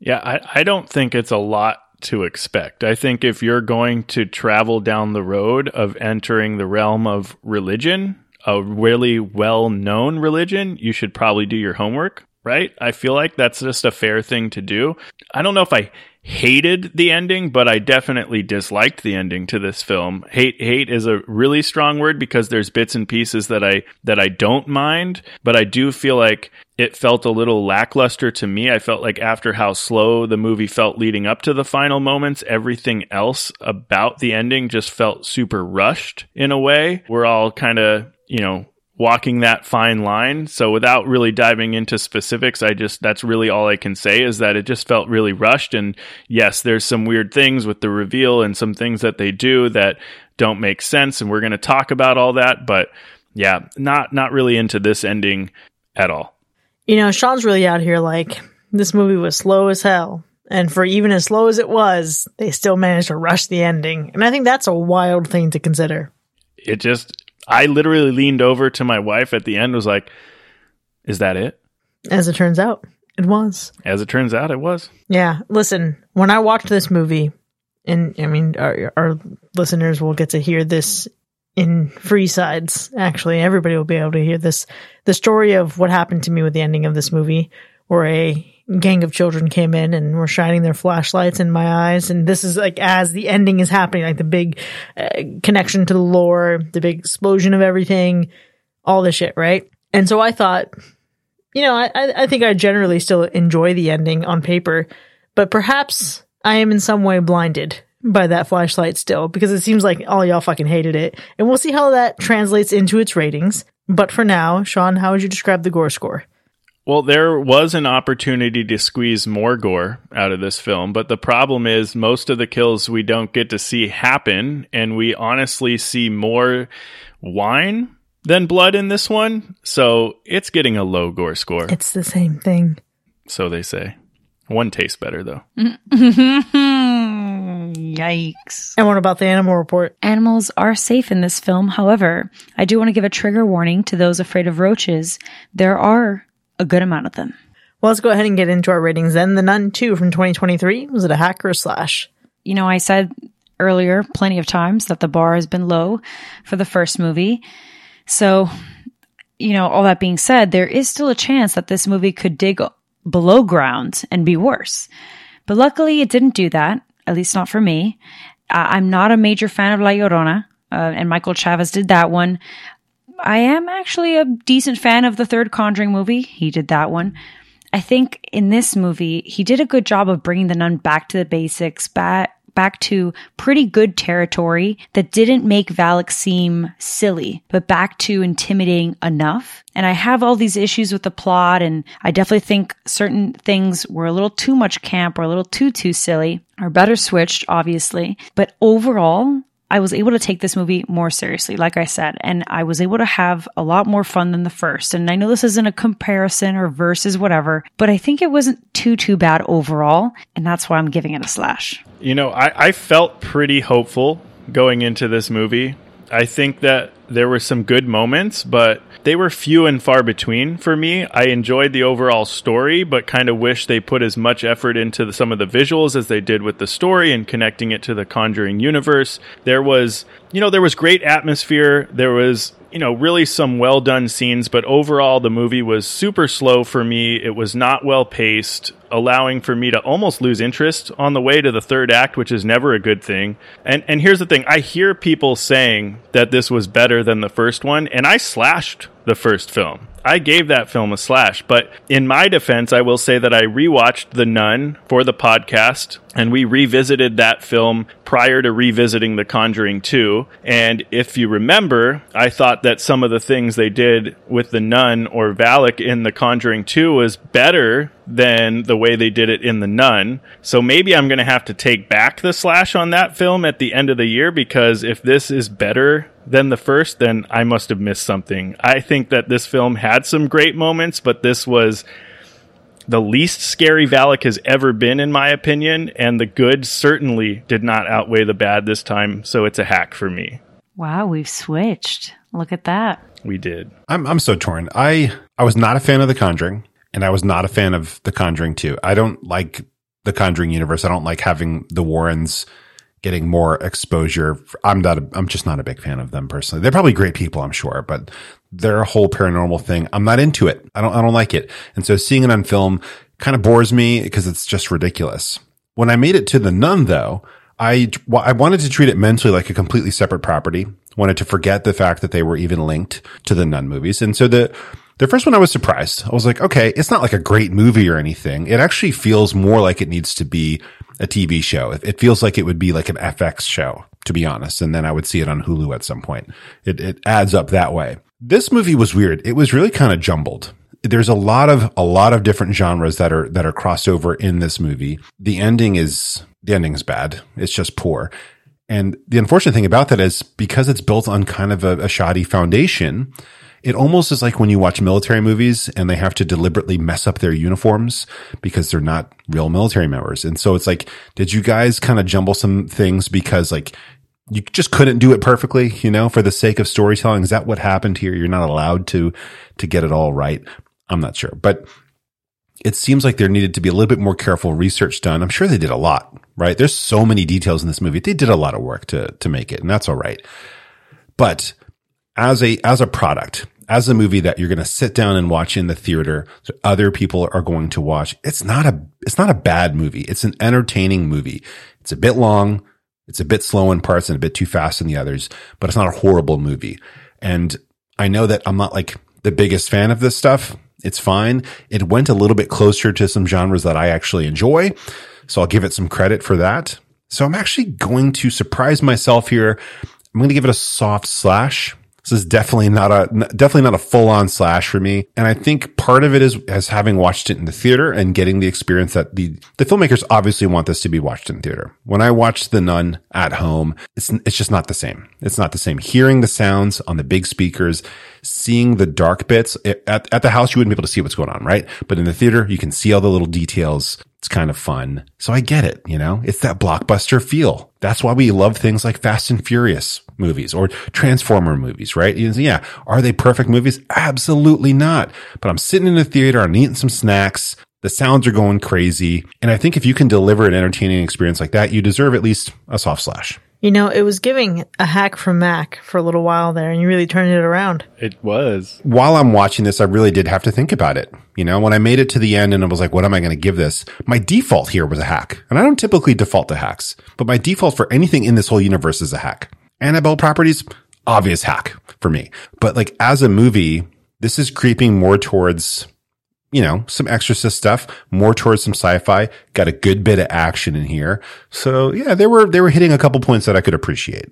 Yeah, I, I don't think it's a lot to expect. I think if you're going to travel down the road of entering the realm of religion, a really well known religion, you should probably do your homework, right? I feel like that's just a fair thing to do. I don't know if I hated the ending, but I definitely disliked the ending to this film. Hate hate is a really strong word because there's bits and pieces that I that I don't mind, but I do feel like it felt a little lackluster to me. I felt like after how slow the movie felt leading up to the final moments, everything else about the ending just felt super rushed in a way. We're all kind of, you know, walking that fine line. So without really diving into specifics, I just that's really all I can say is that it just felt really rushed and yes, there's some weird things with the reveal and some things that they do that don't make sense and we're going to talk about all that, but yeah, not not really into this ending at all. You know, Sean's really out here like this movie was slow as hell. And for even as slow as it was, they still managed to rush the ending. And I think that's a wild thing to consider. It just I literally leaned over to my wife at the end, was like, Is that it? As it turns out, it was. As it turns out, it was. Yeah. Listen, when I watched this movie, and I mean, our, our listeners will get to hear this in free sides. Actually, everybody will be able to hear this. The story of what happened to me with the ending of this movie, where a gang of children came in and were shining their flashlights in my eyes. And this is like as the ending is happening, like the big uh, connection to the lore, the big explosion of everything, all this shit, right? And so I thought, you know, I, I think I generally still enjoy the ending on paper, but perhaps I am in some way blinded by that flashlight still because it seems like all y'all fucking hated it. And we'll see how that translates into its ratings. But for now, Sean, how would you describe the gore score? Well, there was an opportunity to squeeze more gore out of this film, but the problem is most of the kills we don't get to see happen, and we honestly see more wine than blood in this one. So it's getting a low gore score. It's the same thing. So they say. One tastes better, though. Mm-hmm. Yikes. And what about the animal report? Animals are safe in this film. However, I do want to give a trigger warning to those afraid of roaches. There are a good amount of them. Well, let's go ahead and get into our ratings then. The Nun 2 from 2023, was it a hack or a slash? You know, I said earlier plenty of times that the bar has been low for the first movie. So, you know, all that being said, there is still a chance that this movie could dig below ground and be worse. But luckily, it didn't do that, at least not for me. Uh, I'm not a major fan of La Llorona, uh, and Michael Chaves did that one. I am actually a decent fan of the third Conjuring movie. He did that one. I think in this movie, he did a good job of bringing the nun back to the basics, back back to pretty good territory that didn't make Valak seem silly, but back to intimidating enough. And I have all these issues with the plot, and I definitely think certain things were a little too much camp or a little too, too silly, or better switched, obviously. But overall, I was able to take this movie more seriously, like I said, and I was able to have a lot more fun than the first. And I know this isn't a comparison or versus whatever, but I think it wasn't too, too bad overall. And that's why I'm giving it a slash. You know, I, I felt pretty hopeful going into this movie. I think that there were some good moments, but they were few and far between for me. I enjoyed the overall story, but kind of wish they put as much effort into the, some of the visuals as they did with the story and connecting it to the Conjuring universe. There was, you know, there was great atmosphere. There was you know, really some well done scenes, but overall the movie was super slow for me. It was not well paced, allowing for me to almost lose interest on the way to the third act, which is never a good thing. And and here's the thing, I hear people saying that this was better than the first one, and I slashed the first film. I gave that film a slash, but in my defense, I will say that I rewatched The Nun for the podcast and we revisited that film prior to revisiting The Conjuring 2. And if you remember, I thought that some of the things they did with the nun or Valak in The Conjuring 2 was better than the way they did it in The Nun. So maybe I'm going to have to take back the slash on that film at the end of the year because if this is better than the first, then I must have missed something. I think that this film had some great moments, but this was the least scary Valak has ever been, in my opinion, and the good certainly did not outweigh the bad this time, so it's a hack for me. Wow, we've switched. Look at that. We did. I'm I'm so torn. I I was not a fan of The Conjuring, and I was not a fan of The Conjuring 2. I don't like the Conjuring universe. I don't like having the Warrens getting more exposure. I'm not, a, I'm just not a big fan of them personally. They're probably great people, I'm sure, but their whole paranormal thing, I'm not into it. I don't, I don't like it. And so seeing it on film kind of bores me because it's just ridiculous. When I made it to the nun though, I, I wanted to treat it mentally like a completely separate property. Wanted to forget the fact that they were even linked to the nun movies. And so the, the first one I was surprised. I was like, okay, it's not like a great movie or anything. It actually feels more like it needs to be a TV show. It feels like it would be like an FX show, to be honest. And then I would see it on Hulu at some point. It, it adds up that way. This movie was weird. It was really kind of jumbled. There's a lot of, a lot of different genres that are, that are crossed over in this movie. The ending is, the ending is bad. It's just poor. And the unfortunate thing about that is because it's built on kind of a, a shoddy foundation, it almost is like when you watch military movies and they have to deliberately mess up their uniforms because they're not real military members. And so it's like, did you guys kind of jumble some things because like you just couldn't do it perfectly, you know, for the sake of storytelling? Is that what happened here? You're not allowed to, to get it all right. I'm not sure, but it seems like there needed to be a little bit more careful research done. I'm sure they did a lot, right? There's so many details in this movie. They did a lot of work to, to make it and that's all right. But as a as a product, as a movie that you're going to sit down and watch in the theater that other people are going to watch, it's not a it's not a bad movie. It's an entertaining movie. It's a bit long, it's a bit slow in parts and a bit too fast in the others, but it's not a horrible movie. And I know that I'm not like the biggest fan of this stuff. It's fine. It went a little bit closer to some genres that I actually enjoy. So I'll give it some credit for that. So I'm actually going to surprise myself here. I'm going to give it a soft slash This is definitely not a definitely not a full on slash for me. And I think part of it is as having watched it in the theater and getting the experience that the the filmmakers obviously want this to be watched in theater. When I watched The Nun at home, it's it's just not the same. It's not the same. Hearing the sounds on the big speakers, seeing the dark bits eh, at at the house, you wouldn't be able to see what's going on, right? But in the theater, you can see all the little details. It's kind of fun. So I get it, you know, it's that blockbuster feel. That's why we love things like Fast and Furious movies or Transformer movies, right? Yeah. Are they perfect movies? Absolutely not. But I'm sitting in the theater, I'm eating some snacks. The sounds are going crazy. And I think if you can deliver an entertaining experience like that, you deserve at least a soft slash. You know, it was giving a hack from Mac for a little while there, and you really turned it around. It was. While I'm watching this, I really did have to think about it. You know, when I made it to the end and I was like, what am I going to give this? My default here was a hack. And I don't typically default to hacks, but my default for anything in this whole universe is a hack. Annabelle properties, obvious hack for me. But like as a movie, this is creeping more towards you know, some exorcist stuff, more towards some sci-fi, got a good bit of action in here. So yeah, they were, they were hitting a couple points that I could appreciate.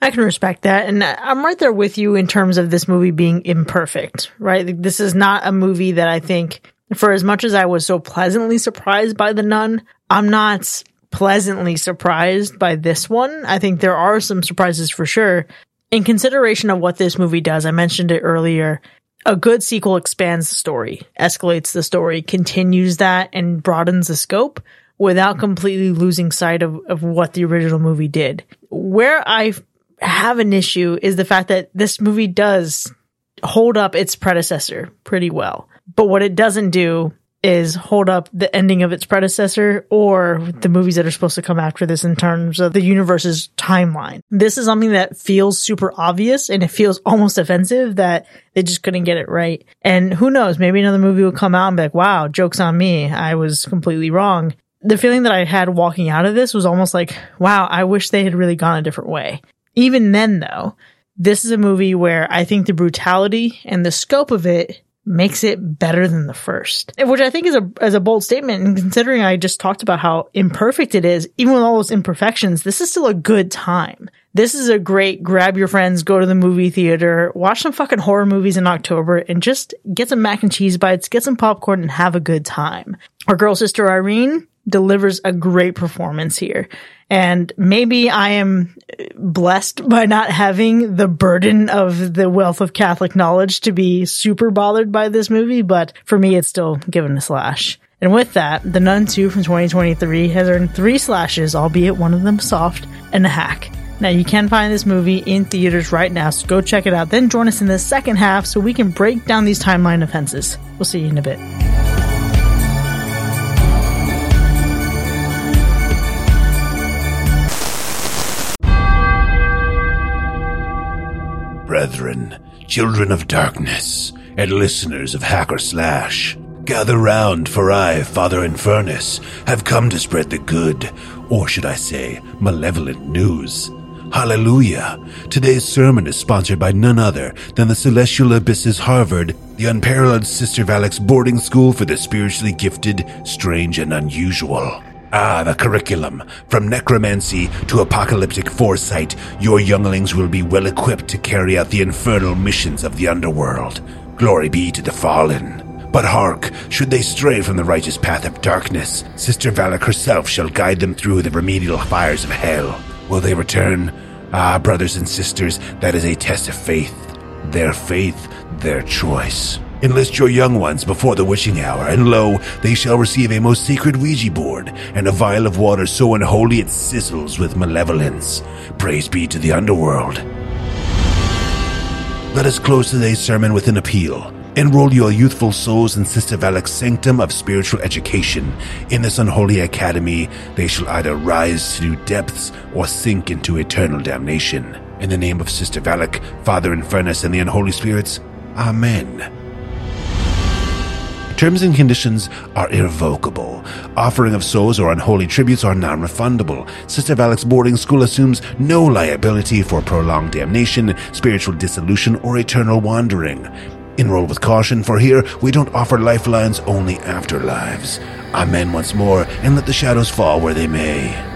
I can respect that. And I'm right there with you in terms of this movie being imperfect, right? This is not a movie that I think, for as much as I was so pleasantly surprised by The Nun, I'm not pleasantly surprised by this one. I think there are some surprises for sure. In consideration of what this movie does, I mentioned it earlier, a good sequel expands the story, escalates the story, continues that, and broadens the scope without completely losing sight of, of what the original movie did. Where I have an issue is the fact that this movie does hold up its predecessor pretty well. But what it doesn't do is hold up the ending of its predecessor or the movies that are supposed to come after this in terms of the universe's timeline. This is something that feels super obvious and it feels almost offensive that they just couldn't get it right. And who knows, maybe another movie will come out and be like, wow, joke's on me. I was completely wrong. The feeling that I had walking out of this was almost like, wow, I wish they had really gone a different way. Even then though, this is a movie where I think the brutality and the scope of it makes it better than the first, which I think is a as a bold statement. And considering I just talked about how imperfect it is, even with all those imperfections, this is still a good time. This is a great grab your friends, go to the movie theater, watch some fucking horror movies in October, and just get some mac and cheese bites, get some popcorn, and have a good time. Our girl sister Irene delivers a great performance here. And maybe I am blessed by not having the burden of the wealth of Catholic knowledge to be super bothered by this movie, but for me, it's still given a slash. And with that, The Nun 2 from 2023 has earned three slashes, albeit one of them soft, and a hack. Now, you can find this movie in theaters right now, so go check it out. Then join us in the second half so we can break down these timeline offenses. We'll see you in a bit. Brethren, children of darkness, and listeners of Hack or Slash. Gather round, for I, Father Infernus, have come to spread the good, or should I say, malevolent news. Hallelujah! Today's sermon is sponsored by none other than the Celestial Abysses Harvard, the unparalleled Sister Valak's boarding school for the spiritually gifted, strange, and unusual. Ah, the curriculum. From necromancy to apocalyptic foresight, your younglings will be well equipped to carry out the infernal missions of the underworld. Glory be to the fallen. But hark, should they stray from the righteous path of darkness, Sister Valak herself shall guide them through the remedial fires of hell. Will they return? Ah, brothers and sisters, that is a test of faith. Their faith, their choice. Enlist your young ones before the wishing hour, and lo, they shall receive a most sacred Ouija board, and a vial of water so unholy it sizzles with malevolence. Praise be to the underworld. Let us close today's sermon with an appeal. Enroll your youthful souls in Sister Valak's sanctum of spiritual education. In this unholy academy, they shall either rise to new depths or sink into eternal damnation. In the name of Sister Valak, Father Infernus, and the unholy spirits, Amen. Terms and conditions are irrevocable. Offering of souls or unholy tributes are non-refundable. Sister Valak's boarding school assumes no liability for prolonged damnation, spiritual dissolution, or eternal wandering. Enroll with caution, for here we don't offer lifelines, only afterlives. Amen once more, and let the shadows fall where they may.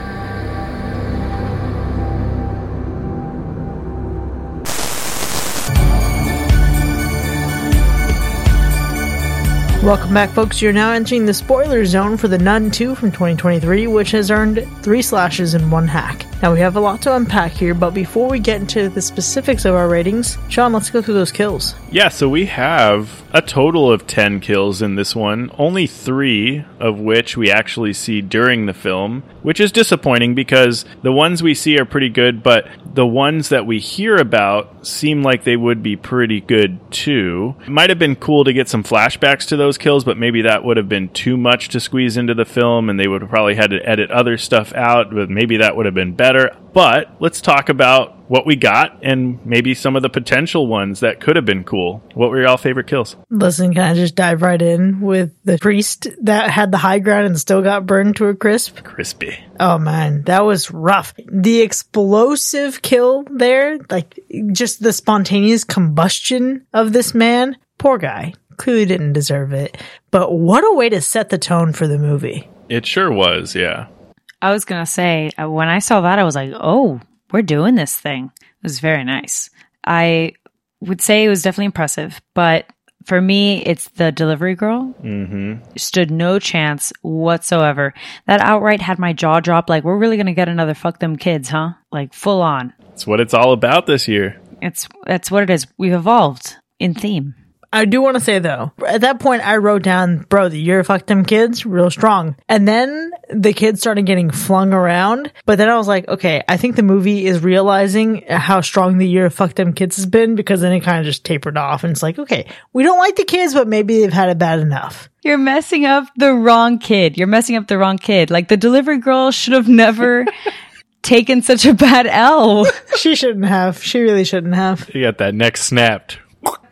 Welcome back, folks. You're now entering the spoiler zone for The Nun 2 from 2023, which has earned three slashes and one hack. Now, we have a lot to unpack here, but before we get into the specifics of our ratings, Sean, let's go through those kills. Yeah, so we have a total of 10 kills in this one, only three of which we actually see during the film, which is disappointing because the ones we see are pretty good, but the ones that we hear about seem like they would be pretty good too. It might have been cool to get some flashbacks to those kills, but maybe that would have been too much to squeeze into the film and they would have probably had to edit other stuff out, but maybe that would have been better. But let's talk about what we got and maybe some of the potential ones that could have been cool. What were y'all favorite kills? Listen, can I just dive right in with the priest that had the high ground and still got burned to a crisp? Crispy. Oh man, that was rough. The explosive kill there, like just the spontaneous combustion of this man, poor guy. Clearly didn't deserve it. But what a way to set the tone for the movie. It sure was, yeah. I was going to say, uh, when I saw that, I was like, oh, we're doing this thing. It was very nice. I would say it was definitely impressive, but for me, it's the delivery girl. Mm-hmm. Stood no chance whatsoever. That outright had my jaw drop. Like, we're really going to get another fuck them kids, huh? Like, full on. It's what it's all about this year. It's, that's what it is. We've evolved in theme. I do want to say though, at that point I wrote down, bro, the year fucked them kids, real strong. And then the kids started getting flung around. But then I was like, okay, I think the movie is realizing how strong the year fucked them kids has been because then it kind of just tapered off. And it's like, okay, we don't like the kids, but maybe they've had it bad enough. You're messing up the wrong kid. You're messing up the wrong kid. Like the delivery girl should have never taken such a bad L. She shouldn't have. She really shouldn't have. You got that neck snapped.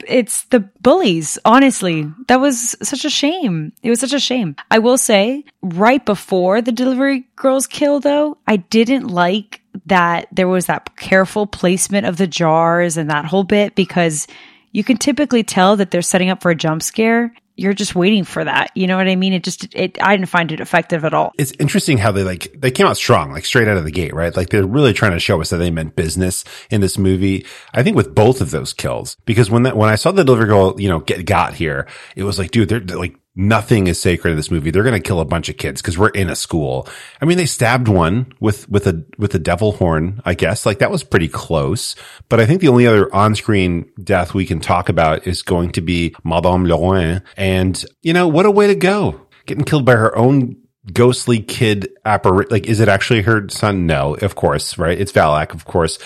It's the bullies. Honestly, that was such a shame. It was such a shame. I will say, right before the delivery girl's kill, though, I didn't like that there was that careful placement of the jars and that whole bit because you can typically tell that they're setting up for a jump scare you're just waiting for that. You know what I mean? It just, it, I didn't find it effective at all. It's interesting how they like, they came out strong, like straight out of the gate, right? Like they're really trying to show us that they meant business in this movie. I think with both of those kills, because when that, when I saw the delivery girl, you know, get, got here, it was like, dude, they're, they're like, nothing is sacred in this movie. They're going to kill a bunch of kids because we're in a school. I mean, they stabbed one with, with a, with a devil horn, I guess. Like that was pretty close. But I think the only other on-screen death we can talk about is going to be Madame Leroy. And, you know, what a way to go. Getting killed by her own ghostly kid apparition. like is it actually her son no of course right it's valak of course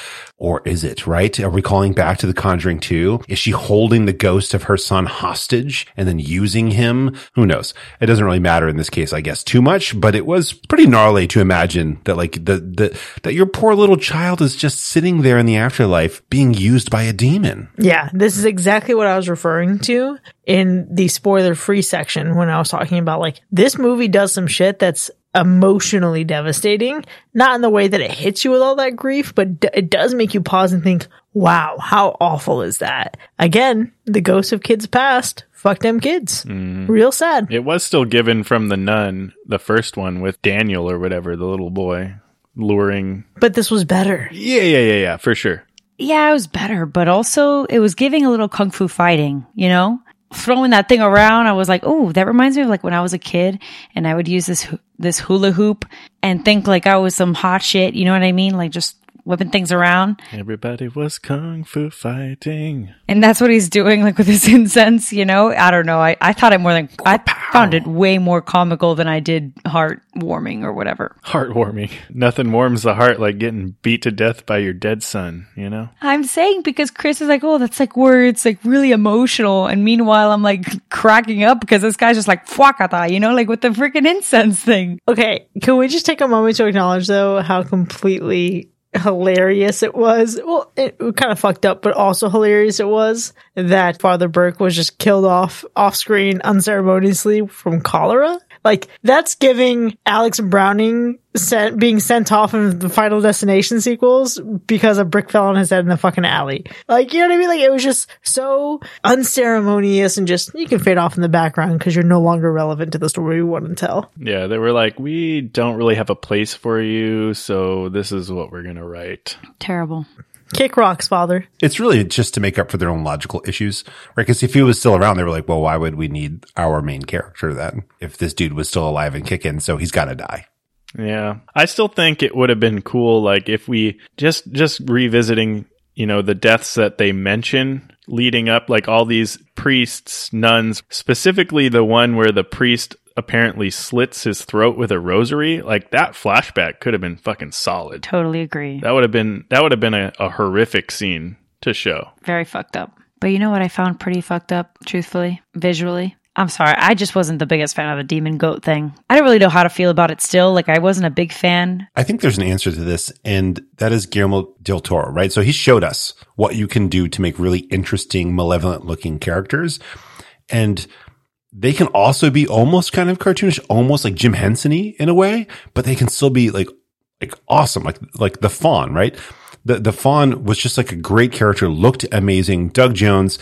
or is it right? Are we calling back to the conjuring 2 is she holding the ghost of her son hostage and then using him? Who knows? It doesn't really matter in this case i guess too much but it was pretty gnarly to imagine that like the the that your poor little child is just sitting there in the afterlife being used by a demon. Yeah, this is exactly what I was referring to in the spoiler free section when I was talking about like this movie does some shit that's emotionally devastating. Not in the way that it hits you with all that grief, but d- it does make you pause and think, wow, how awful is that? Again, the ghosts of kids past. Fuck them kids. Mm-hmm. Real sad. It was still given from the nun, the first one with Daniel or whatever, the little boy luring. But this was better. Yeah, yeah, yeah, yeah, for sure. Yeah, it was better, but also it was giving a little kung fu fighting, you know? Throwing that thing around, I was like, "Oh, that reminds me of like when I was a kid and I would use this this hula hoop and think like I was some hot shit, you know what I mean? Like just whipping things around." Everybody was kung fu fighting. And that's what he's doing like with his incense, you know? I don't know. I, I thought it more than I found it way more comical than I did heartwarming or whatever. Heartwarming. Nothing warms the heart like getting beat to death by your dead son, you know? I'm saying because Chris is like, oh, that's like where it's like really emotional. And meanwhile, I'm like cracking up because this guy's just like, fuakata, you know, like with the freaking incense thing. Okay, can we just take a moment to acknowledge though how completely hilarious it was? Well, it, kind of fucked up, but also hilarious it was that Father Burke was just killed off off screen unceremoniously from cholera. Like that's giving Alex Browning sent, being sent off in the Final Destination sequels because a brick fell on his head in the fucking alley. Like you know what I mean? Like it was just so unceremonious and just you can fade off in the background because you're no longer relevant to the story we want to tell. Yeah, they were like, we don't really have a place for you, so this is what we're going to write. Terrible. Kick rocks, father. It's really just to make up for their own logical issues, right? Because if he was still around, they were like, well, why would we need our main character then? If this dude was still alive and kicking, so he's got to die. Yeah. I still think it would have been cool like if we just just revisiting, you know, the deaths that they mention leading up like all these priests, nuns, specifically the one where the priest apparently slits his throat with a rosary, like that flashback could have been fucking solid. Totally agree. That would have been that would have been a, a horrific scene to show. Very fucked up. But you know what I found pretty fucked up, truthfully, visually? I'm sorry, I just wasn't the biggest fan of the demon goat thing. I don't really know how to feel about it still. Like, I wasn't a big fan. I think there's an answer to this, and that is Guillermo del Toro, right? So he showed us what you can do to make really interesting, malevolent looking characters. And they can also be almost kind of cartoonish, almost like Jim Henson in a way, but they can still be like, like awesome, like, like the faun, right? The, the faun was just like a great character, looked amazing. Doug Jones,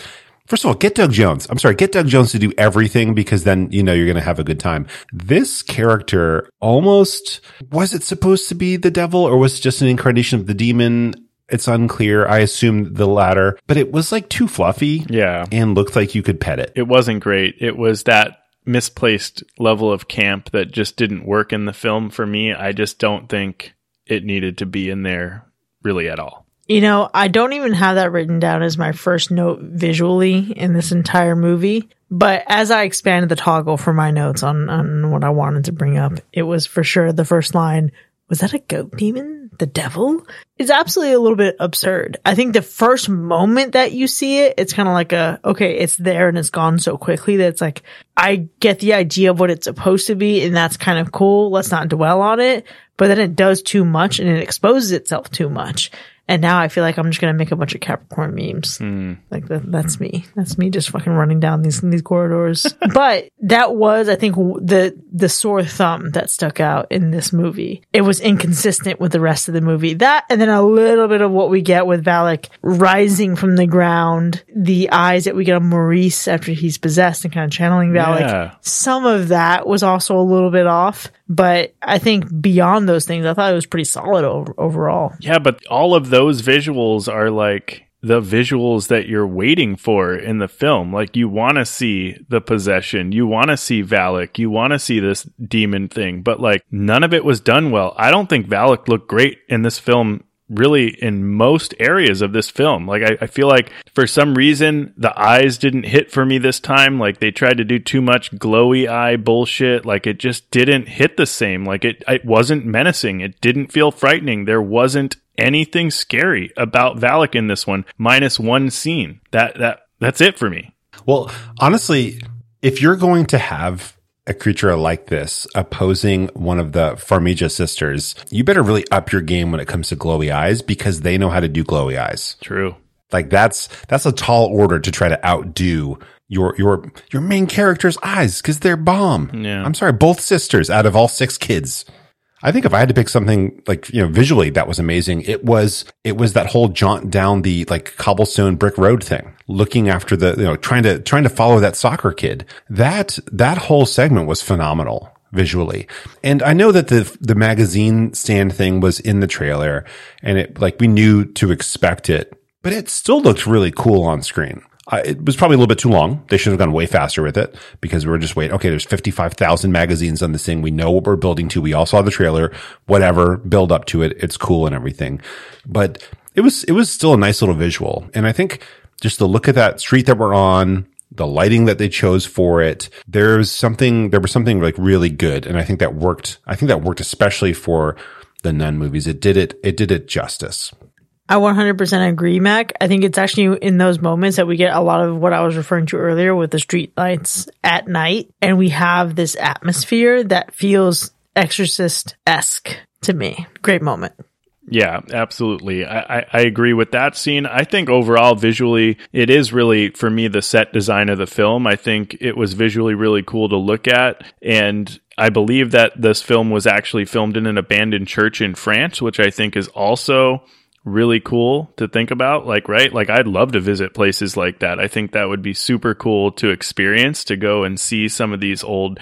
First of all, get Doug Jones. I'm sorry, get Doug Jones to do everything because then, you know, you're going to have a good time. This character almost, was it supposed to be the devil or was it just an incarnation of the demon? It's unclear. I assume the latter, but it was like too fluffy. Yeah. And looked like you could pet it. It wasn't great. It was that misplaced level of camp that just didn't work in the film for me. I just don't think it needed to be in there really at all. You know, I don't even have that written down as my first note visually in this entire movie. But as I expanded the toggle for my notes on, on what I wanted to bring up, it was for sure the first line was that a goat demon? The devil? It's absolutely a little bit absurd. I think the first moment that you see it, it's kind of like a, okay, it's there and it's gone so quickly that it's like, I get the idea of what it's supposed to be and that's kind of cool. Let's not dwell on it. But then it does too much and it exposes itself too much. And now I feel like I'm just gonna make a bunch of Capricorn memes. Hmm. Like that, that's me. That's me just fucking running down these these corridors. but that was, I think, the the sore thumb that stuck out in this movie. It was inconsistent with the rest of the movie. That and then a little bit of what we get with Valak rising from the ground. The eyes that we get on Maurice after he's possessed and kind of channeling Valak. Yeah. Some of that was also a little bit off. But I think beyond those things, I thought it was pretty solid over, overall. Yeah, but all of those visuals are like the visuals that you're waiting for in the film. Like you want to see the possession, you want to see Valak, you want to see this demon thing, but like none of it was done well. I don't think Valak looked great in this film really in most areas of this film. Like I, I feel like for some reason the eyes didn't hit for me this time. Like they tried to do too much glowy eye bullshit. Like it just didn't hit the same. Like it it wasn't menacing. It didn't feel frightening. There wasn't anything scary about Valak in this one, minus one scene. That that that's it for me. Well, honestly, if you're going to have a creature like this opposing one of the Farmiga sisters, you better really up your game when it comes to glowy eyes because they know how to do glowy eyes. True. Like that's that's a tall order to try to outdo your your your main character's eyes because they're bomb. Yeah. I'm sorry, both sisters out of all six kids. I think if I had to pick something like, you know, visually that was amazing, it was, it was that whole jaunt down the like cobblestone brick road thing, looking after the, you know, trying to, trying to follow that soccer kid. That, that whole segment was phenomenal visually. And I know that the, the magazine stand thing was in the trailer and it, like we knew to expect it, but it still looked really cool on screen. Uh, it was probably a little bit too long. They should have gone way faster with it because we were just waiting. Okay, there's 55,000 magazines on this thing. We know what we're building to. We all saw the trailer, whatever, build up to it. It's cool and everything. But it was, it was still a nice little visual. And I think just the look at that street that we're on, the lighting that they chose for it, there's something, there was something like really good. And I think that worked. I think that worked especially for the nun movies. It did it, it did it justice. I 100% agree, Mac. I think it's actually in those moments that we get a lot of what I was referring to earlier with the street lights at night. And we have this atmosphere that feels exorcist esque to me. Great moment. Yeah, absolutely. I, I, I agree with that scene. I think overall, visually, it is really, for me, the set design of the film. I think it was visually really cool to look at. And I believe that this film was actually filmed in an abandoned church in France, which I think is also really cool to think about. Like, right? Like, I'd love to visit places like that. I think that would be super cool to experience, to go and see some of these old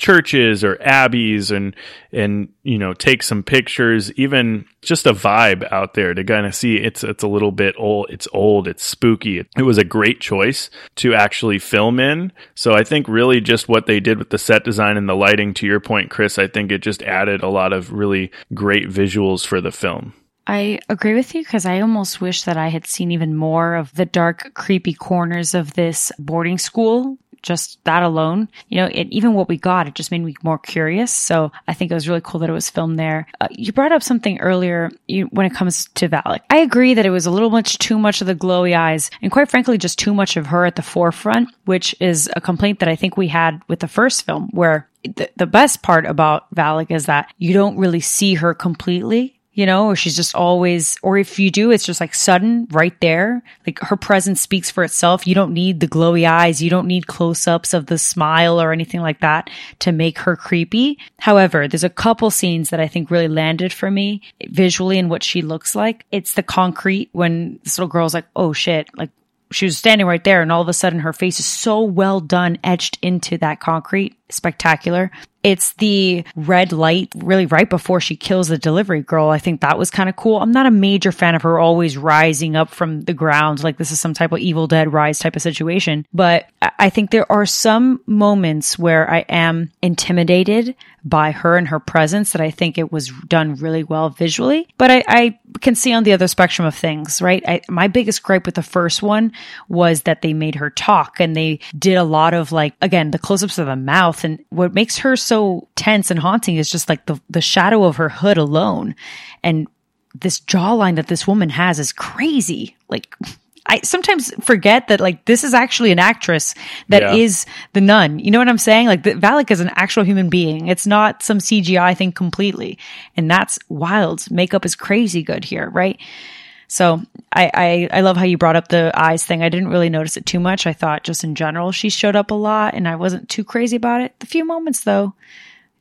churches or abbeys and and you know take some pictures even just a vibe out there to kind of see it's it's a little bit old it's old it's spooky it was a great choice to actually film in so i think really just what they did with the set design and the lighting to your point chris i think it just added a lot of really great visuals for the film I agree with you because I almost wish that I had seen even more of the dark, creepy corners of this boarding school just that alone, you know, even what we got, it just made me more curious. So I think it was really cool that it was filmed there. Uh, you brought up something earlier you, when it comes to Valak. I agree that it was a little much too much of the glowy eyes and quite frankly, just too much of her at the forefront, which is a complaint that I think we had with the first film where the, the best part about Valak is that you don't really see her completely you know, or she's just always, or if you do, it's just like sudden right there. Like her presence speaks for itself. You don't need the glowy eyes. You don't need close ups of the smile or anything like that to make her creepy. However, there's a couple scenes that I think really landed for me visually and what she looks like. It's the concrete when this little girl's like, oh shit, like she was standing right there and all of a sudden her face is so well done etched into that concrete spectacular it's the red light really right before she kills the delivery girl. I think that was kind of cool. I'm not a major fan of her always rising up from the ground like this is some type of evil dead rise type of situation. But i think there are some moments where i am intimidated by her and her presence that I think it was done really well visually. But I, I can see on the other spectrum of things, right? I, my biggest gripe with the first one was that they made her talk and they did a lot of like, again, the close ups of the mouth. And what makes her so tense and haunting is just like the, the shadow of her hood alone. And this jawline that this woman has is crazy. Like, I sometimes forget that like this is actually an actress that Yeah. is the nun. You know what I'm saying? Like the, Valak is an actual human being. It's not some CGI thing completely. And that's wild. Makeup is crazy good here, right? So I, I, I love how you brought up the eyes thing. I didn't really notice it too much. I thought just in general she showed up a lot and I wasn't too crazy about it. The few moments though,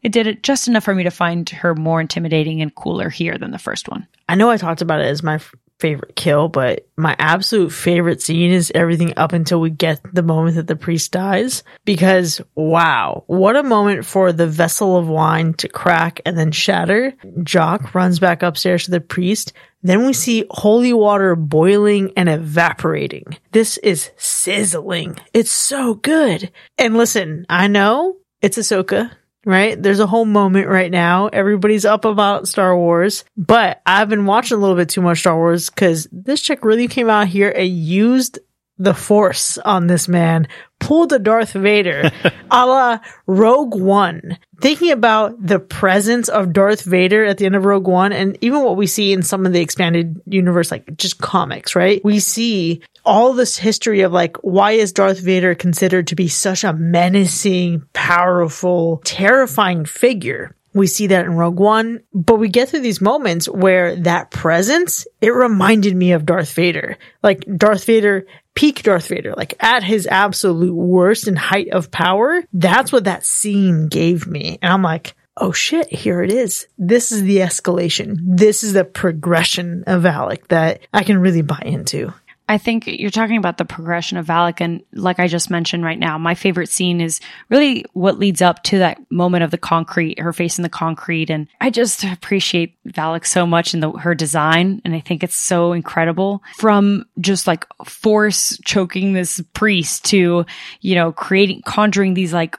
it did it just enough for me to find her more intimidating and cooler here than the first one. I know I talked about it as my f- favorite kill, but my absolute favorite scene is everything up until we get the moment that the priest dies. Because wow, what a moment for the vessel of wine to crack and then shatter. Jock runs back upstairs to the priest. Then we see holy water boiling and evaporating. This is sizzling. It's so good. And listen, I know it's Ahsoka right? There's a whole moment right now. Everybody's up about Star Wars, but I've been watching a little bit too much Star Wars because this chick really came out here and used the force on this man, pulled a Darth Vader a la Rogue One. Thinking about the presence of Darth Vader at the end of Rogue One and even what we see in some of the expanded universe, like just comics, right? We see all this history of like, why is Darth Vader considered to be such a menacing, powerful, terrifying figure? We see that in Rogue One, but we get through these moments where that presence, it reminded me of Darth Vader. Like Darth Vader, peak Darth Vader, like at his absolute worst and height of power. That's what that scene gave me. And I'm like, oh shit, here it is. This is the escalation. This is the progression of Valak that I can really buy into. I think you're talking about the progression of Valak, and like I just mentioned right now, my favorite scene is really what leads up to that moment of the concrete, her face in the concrete, and I just appreciate Valak so much and the, her design, and I think it's so incredible. From just like force choking this priest to you know creating, conjuring these like,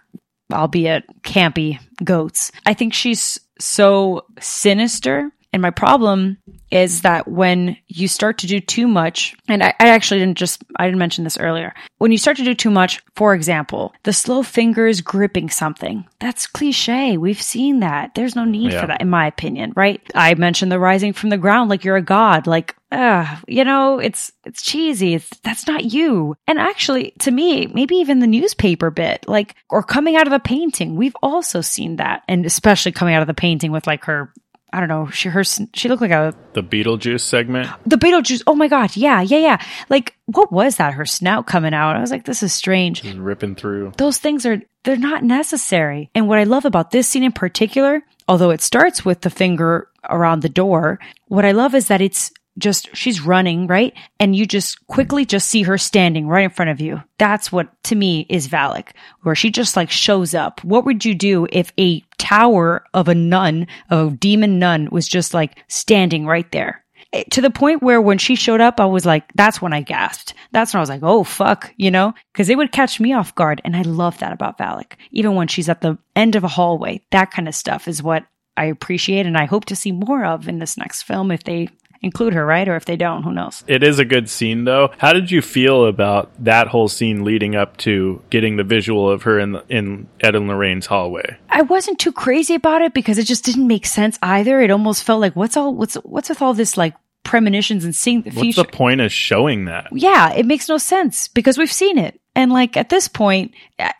albeit campy goats. I think she's so sinister. And my problem is that when you start to do too much, and I, I, actually didn't just, I didn't mention this earlier. When you start to do too much, for example, the slow fingers gripping something, that's cliche. We've seen that. There's no need Yeah. for that, in my opinion, right? I mentioned the rising from the ground like you're a god, like, uh, you know, it's, it's cheesy. It's, that's not you. And actually, to me, maybe even the newspaper bit, like, or coming out of the painting, we've also seen that. And especially coming out of the painting with like her, I don't know, she, her, she looked like a The Beetlejuice segment. the Beetlejuice. Oh my god, yeah, yeah, yeah. Like, what was that? Her snout coming out. I was like, this is strange. Just ripping through. Those things are they're not necessary. And what I love about this scene in particular, although it starts with the finger around the door, what I love is that it's just she's running, right? And you just quickly just see her standing right in front of you. That's what to me is Valak, where she just like shows up. What would you do if a tower of a nun, a demon nun was just like standing right there? It- to the point where when she showed up, I was like, that's when I gasped. That's when I was like, oh fuck, you know, because it would catch me off guard. And I love that about Valak. Even when she's at the end of a hallway, that kind of stuff is what I appreciate and I hope to see more of in this next film if they include her, right? Or if they don't, who knows? It is a good scene, though. How did you feel about that whole scene leading up to getting the visual of her in the, in Ed and Lorraine's hallway? I wasn't too crazy about it because it just didn't make sense either. It almost felt like what's all what's what's with all this like premonitions and seeing the future. What's the point of showing that? yeah, it makes no sense because we've seen it. And like at this point,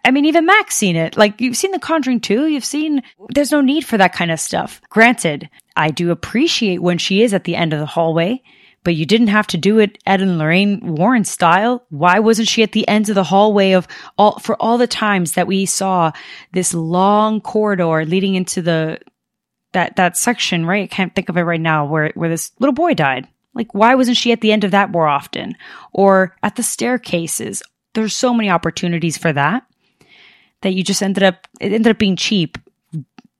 I mean, even Mac's seen it. Like you've seen The Conjuring 2, you've seen, there's no need for that kind of stuff. Granted, I do appreciate when she is at the end of the hallway, but you didn't have to do it Ed and Lorraine Warren style. Why wasn't she at the ends of the hallway of all, for all the times that we saw this long corridor leading into the, that, that section, right? I can't think of it right now where, where this little boy died. Like, why wasn't she at the end of that more often? Or at the staircases? There's so many opportunities for that that you just ended up, it ended up being cheap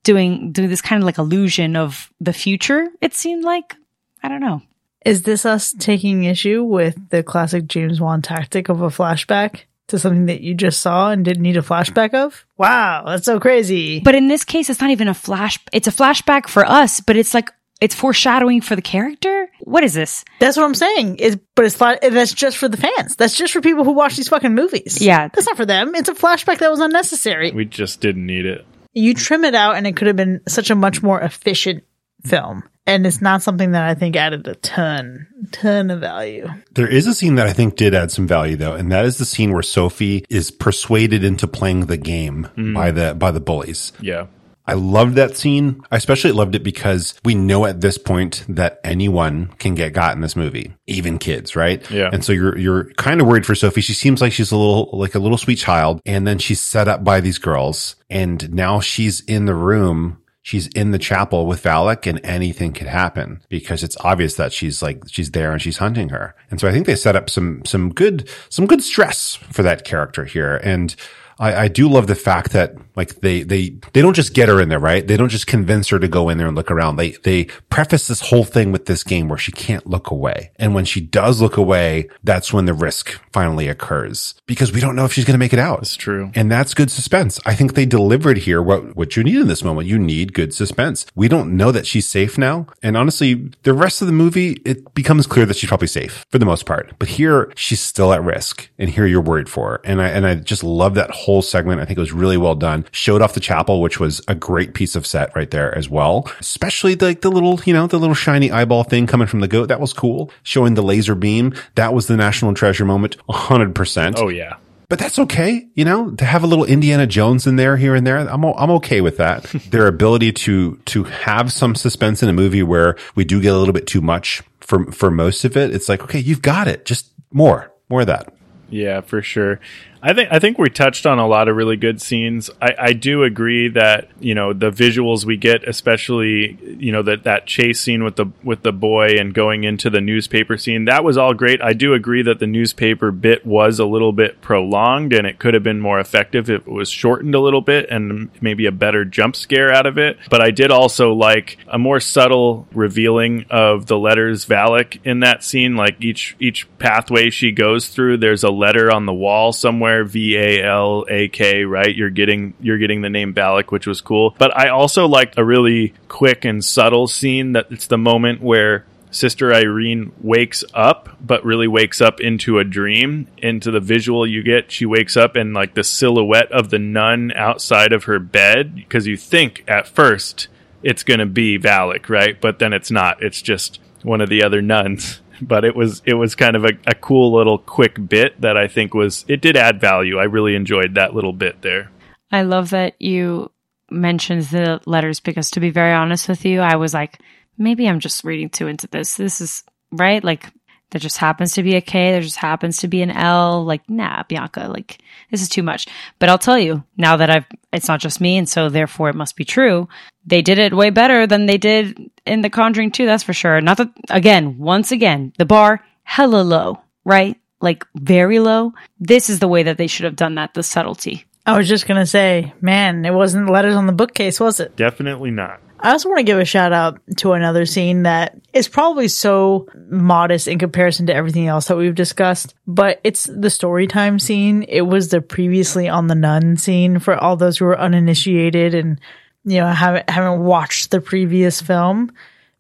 doing, doing this kind of like illusion of the future, it seemed like. I don't know. Is this us taking issue with the classic James Wan tactic of a flashback to something that you just saw and didn't need a flashback of? Wow, that's so crazy. But in this case, it's not even a flash, it's a flashback for us, but it's like, it's foreshadowing for the character? What is this? That's what I'm saying. Is but it's fla- that's just for the fans. That's just for people who watch these fucking movies. Yeah. that's not for them. It's a flashback that was unnecessary. We just didn't need it. You trim it out, and it could have been such a much more efficient film. And it's not something that I think added a ton, ton of value. There is a scene that I think did add some value though, and that is the scene where Sophie is persuaded into playing the game mm-hmm. by the by the bullies. Yeah. I loved that scene. I especially loved it because we know at this point that anyone can get got in this movie, even kids, right? Yeah. And so you're you're kind of worried for Sophie. She seems like she's a little like a little sweet child, and then she's set up by these girls, and now she's in the room. She's in the chapel with Valak and anything could happen because it's obvious that she's like, she's there and she's hunting her. And so I think they set up some, some good, some good stress for that character here. And I, I do love the fact that like they, they, they don't just get her in there, right? They don't just convince her to go in there and look around. They, they preface this whole thing with this game where she can't look away. And when she does look away, that's when the risk finally occurs because we don't know if she's going to make it out. That's true. And that's good suspense. I think they delivered here what, what you need in this moment. You need good suspense. We don't know that she's safe now. And honestly, the rest of the movie, it becomes clear that she's probably safe for the most part. But here, she's still at risk. And here you're worried for her. And I, and I just love that whole segment. I think it was really well done. Showed off the chapel, which was a great piece of set right there as well. Especially like the little, you know, the little shiny eyeball thing coming from the goat. That was cool. Showing the laser beam. That was the national treasure moment. 100%. Oh yeah. But that's okay, you know, to have a little Indiana Jones in there here and there. I'm I'm okay with that. Their ability to to have some suspense in a movie where we do get a little bit too much for for most of it. It's like, okay, you've got it. Just more. More of that. Yeah, for sure. I think I think we touched on a lot of really good scenes. I, I do agree that you know the visuals we get, especially you know that that chase scene with the with the boy and going into the newspaper scene, that was all great. I do agree that the newspaper bit was a little bit prolonged and it could have been more effective if it was shortened a little bit and maybe a better jump scare out of it. But I did also like a more subtle revealing of the letters Valak in that scene. Like each each pathway she goes through, there's a letter on the wall somewhere V A L A K, right? You're getting you're getting the name Valak, which was cool. But I also liked a really quick and subtle scene that it's the moment where Sister Irene wakes up, but really wakes up into a dream, into the visual you get. She wakes up and like the silhouette of the nun outside of her bed, because you think at first it's going to be Valak, right? But then it's not. It's just one of the other nuns. But it was it was kind of a, a cool little quick bit that I think was it did add value. I really enjoyed that little bit there. I love that you mentioned the letters because to be very honest with you, I was like, maybe I'm just reading too into this. This is right. Like there just happens to be a K, there just happens to be an L. Like, nah, Bianca, like, this is too much. But I'll tell you, now that I've, it's not just me, and so therefore it must be true, they did it way better than they did in The Conjuring 2, that's for sure. Not that, again, once again, the bar, hella low, right? Like, very low. This is the way that they should have done that, the subtlety. I was just gonna say, man, it wasn't letters on the bookcase, was it? Definitely not. I also want to give a shout out to another scene that is probably so modest in comparison to everything else that we've discussed, but it's the story time scene. It was the previously on the nun scene for all those who are uninitiated and, you know, haven't, haven't watched the previous film.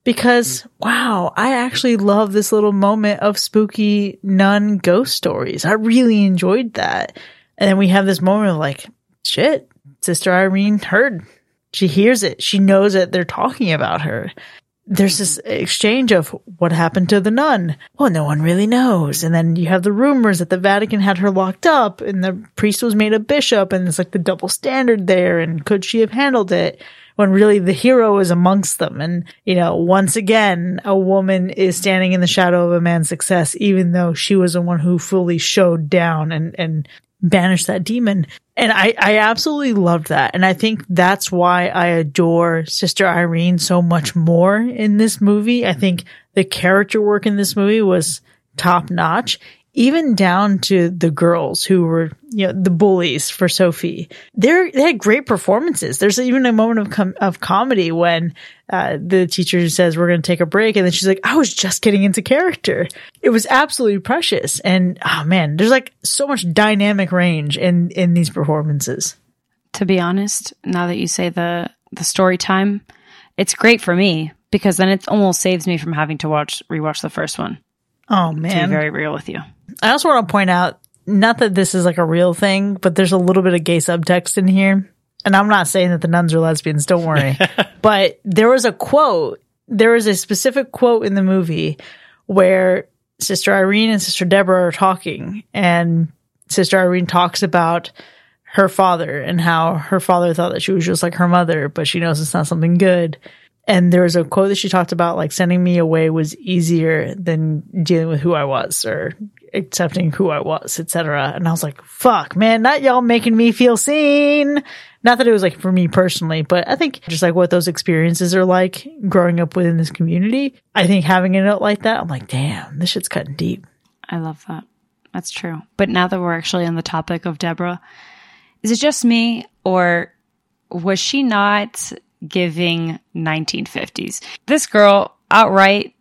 Because wow, I actually love this little moment of spooky nun ghost stories. I really enjoyed that. And then we have this moment of like, shit, Sister Irene heard she hears it. She knows that they're talking about her. There's this exchange of what happened to the nun. Well, no one really knows. And then you have the rumors that the Vatican had her locked up and the priest was made a bishop and it's like the double standard there. And could she have handled it? When really the hero is amongst them. And, you know, once again, a woman is standing in the shadow of a man's success, even though she was the one who fully showed down and, and banished that demon. And I, I absolutely loved that. And I think that's why I adore Sister Irene so much more in this movie. I think the character work in this movie was top notch even down to the girls who were, you know, the bullies for Sophie. They're, they had great performances. There's even a moment of com- of comedy when uh, the teacher says we're going to take a break, and then she's like, "I was just getting into character." It was absolutely precious, and oh man, there's like so much dynamic range in in these performances. To be honest, now that you say the the story time, it's great for me because then it almost saves me from having to watch rewatch the first one. Oh man, To be very real with you. I also want to point out, not that this is like a real thing, but there's a little bit of gay subtext in here. And I'm not saying that the nuns are lesbians, don't worry. but there was a quote, there was a specific quote in the movie where Sister Irene and Sister Deborah are talking, and Sister Irene talks about her father and how her father thought that she was just like her mother, but she knows it's not something good. And there was a quote that she talked about like sending me away was easier than dealing with who I was or accepting who I was, etc. And I was like, fuck, man, not y'all making me feel seen. Not that it was like for me personally, but I think just like what those experiences are like growing up within this community. I think having a note like that, I'm like, damn, this shit's cutting deep. I love that. That's true. But now that we're actually on the topic of Deborah, is it just me or was she not giving 1950s? This girl outright,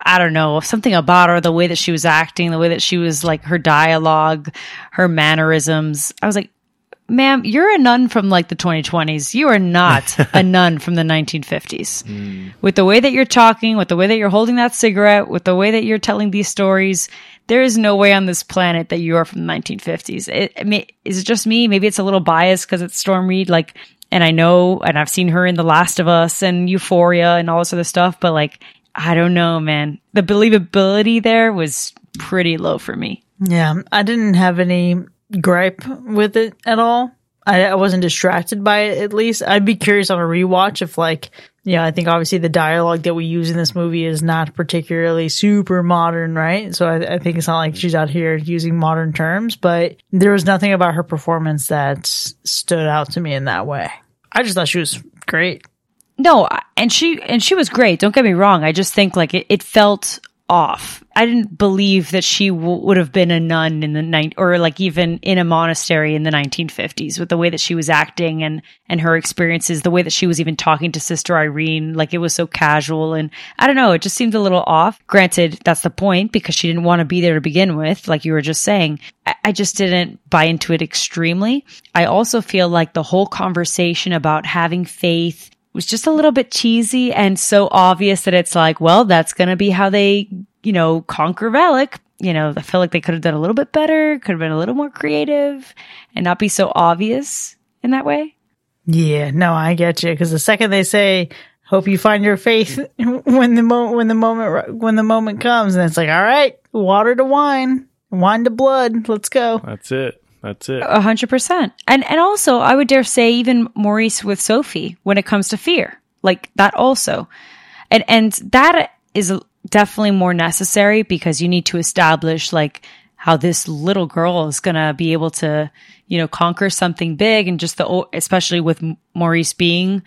I don't know, something about her, the way that she was acting, the way that she was like her dialogue, her mannerisms. I was like, ma'am, you're a nun from like the 2020s. You are not a nun from the 1950s. Hmm. With the way that you're talking, with the way that you're holding that cigarette, with the way that you're telling these stories, there is no way on this planet that you are from the 1950s. It, I mean, is it just me? Maybe it's a little biased because it's Storm Reid. Like, and I know, and I've seen her in The Last of Us and Euphoria and all this other stuff, but like, I don't know, man. The believability there was pretty low for me. Yeah, I didn't have any gripe with it at all. I, I wasn't distracted by it, at least. I'd be curious on a rewatch if, like, yeah, I think obviously the dialogue that we use in this movie is not particularly super modern, right? So I, I think it's not like she's out here using modern terms, but there was nothing about her performance that stood out to me in that way. I just thought she was great. No, and she and she was great. Don't get me wrong. I just think like it, it felt off. I didn't believe that she w- would have been a nun in the night or like even in a monastery in the 1950s with the way that she was acting and and her experiences, the way that she was even talking to Sister Irene, like it was so casual and I don't know, it just seemed a little off. Granted, that's the point because she didn't want to be there to begin with, like you were just saying. I, I just didn't buy into it extremely. I also feel like the whole conversation about having faith was just a little bit cheesy and so obvious that it's like, well, that's going to be how they, you know, conquer Valak. You know, I feel like they could have done a little bit better, could have been a little more creative and not be so obvious in that way. Yeah, no, I get you. Because the second they say, "Hope you find your faith when the moment, when the moment when the moment comes," and it's like, "All right, water to wine, wine to blood, let's go." That's it. That's it. A hundred percent. And, and also I would dare say even Maurice with Sophie when it comes to fear, like that also. And, and that is definitely more necessary because you need to establish like how this little girl is going to be able to, you know, conquer something big and just the, especially with Maurice being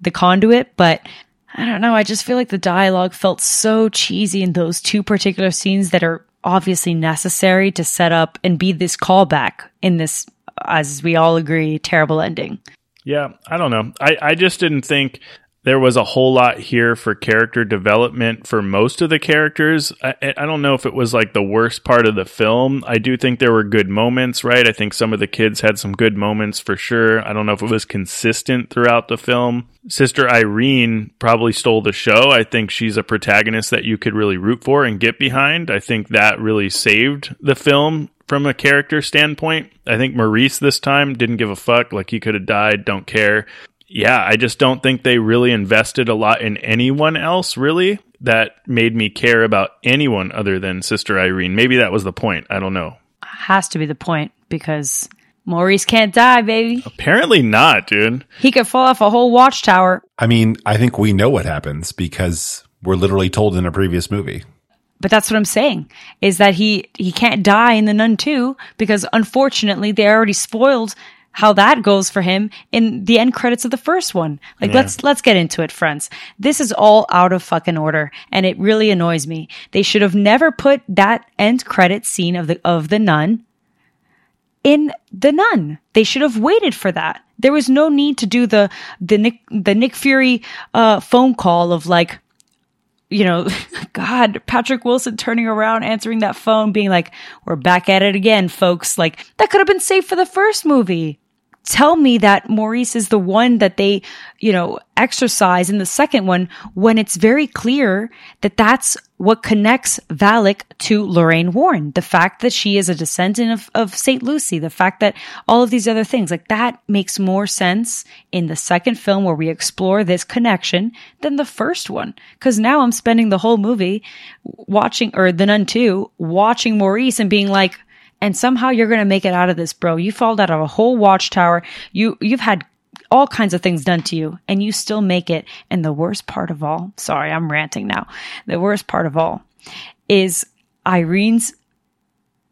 the conduit. But I don't know. I just feel like the dialogue felt so cheesy in those two particular scenes that are obviously necessary to set up and be this callback in this, as we all agree, terrible ending. Yeah, I don't know. I, I just didn't think there was a whole lot here for character development for most of the characters. I, I, don't know if it was like the worst part of the film. I do think there were good moments, right? I think some of the kids had some good moments for sure. I don't know if it was consistent throughout the film. Sister Irene probably stole the show. I think she's a protagonist that you could really root for and get behind. I think that really saved the film from a character standpoint. I think Maurice this time didn't give a fuck. Like he could have died, don't care yeah, I just don't think they really invested a lot in anyone else, really, that made me care about anyone other than Sister Irene. Maybe that was the point. I don't know. Has to be the point because Maurice can't die, baby. Apparently not, dude. He could fall off a whole watchtower. I mean, I think we know what happens because we're literally told in a previous movie. But that's what I'm saying is that he he can't die in the Nun 2 because unfortunately they already spoiled how that goes for him in the end credits of the first one. Like, yeah. let's, let's get into it, friends. This is all out of fucking order and it really annoys me. They should have never put that end credit scene of the, of the nun in the nun. They should have waited for that. There was no need to do the, the Nick, the Nick Fury, uh, phone call of like, you know, God, Patrick Wilson turning around, answering that phone, being like, we're back at it again, folks. Like, that could have been safe for the first movie tell me that Maurice is the one that they, you know, exercise in the second one when it's very clear that that's what connects Valak to Lorraine Warren. The fact that she is a descendant of, of St. Lucy, the fact that all of these other things, like that makes more sense in the second film where we explore this connection than the first one. Cause now I'm spending the whole movie watching, or the Nun 2, watching Maurice and being like, and somehow you're going to make it out of this, bro. You fall out of a whole watchtower. You, you've had all kinds of things done to you and you still make it. And the worst part of all, sorry, I'm ranting now. The worst part of all is Irene's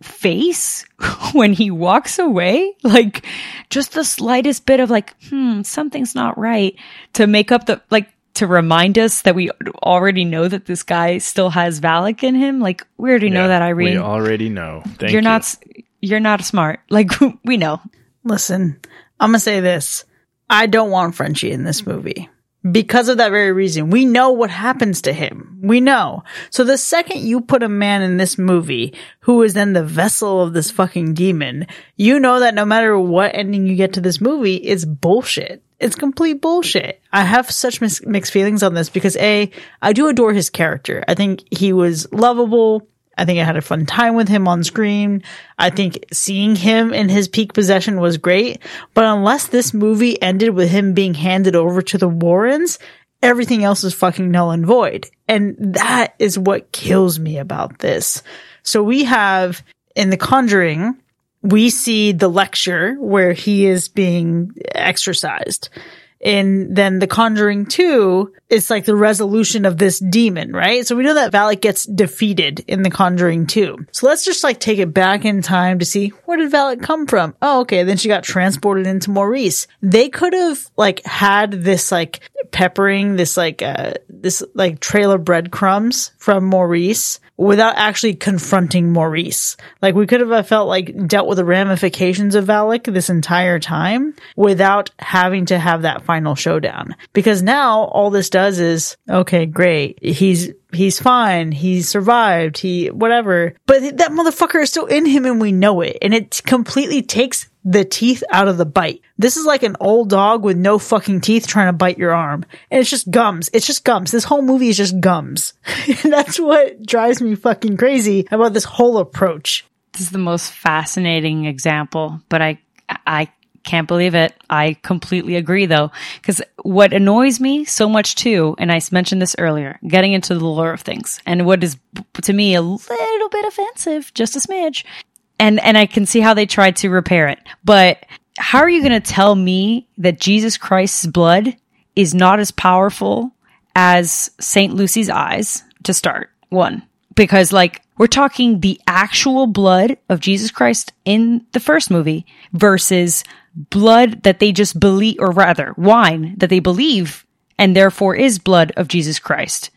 face when he walks away. Like just the slightest bit of like, hmm, something's not right to make up the, like, to remind us that we already know that this guy still has Valak in him. Like we already yeah, know that Irene. We already know. Thank you're you. not. You're not smart. Like we know. Listen, I'm gonna say this. I don't want Frenchie in this movie because of that very reason. We know what happens to him. We know. So the second you put a man in this movie who is then the vessel of this fucking demon, you know that no matter what ending you get to this movie, it's bullshit it's complete bullshit. I have such mis- mixed feelings on this because A, I do adore his character. I think he was lovable. I think I had a fun time with him on screen. I think seeing him in his peak possession was great. But unless this movie ended with him being handed over to the Warrens, everything else is fucking null and void. And that is what kills me about this. So we have in The Conjuring, we see the lecture where he is being exorcised. And then the Conjuring 2 is like the resolution of this demon, right? So we know that Valak gets defeated in the Conjuring 2. So let's just like take it back in time to see where did Valak come from? Oh, okay. Then she got transported into Maurice. They could have like had this like peppering, this like, uh, this like trail of breadcrumbs from Maurice without actually confronting Maurice. Like we could have uh, felt like dealt with the ramifications of Valak this entire time without having to have that final showdown. Because now all this does is, okay, great. He's, he's fine. He survived. He, whatever. But that motherfucker is still in him and we know it. And it completely takes the teeth out of the bite. This is like an old dog with no fucking teeth trying to bite your arm. And it's just gums. It's just gums. This whole movie is just gums. that's what drives me fucking crazy about this whole approach. This is the most fascinating example, but I, I can't believe it. I completely agree though, because what annoys me so much too, and I mentioned this earlier, getting into the lore of things and what is to me a little bit offensive, just a smidge, and and I can see how they tried to repair it. But how are you going to tell me that Jesus Christ's blood is not as powerful as Saint Lucy's eyes to start? one because like we're talking the actual blood of Jesus Christ in the first movie versus blood that they just believe, or rather wine that they believe and therefore is blood of Jesus Christ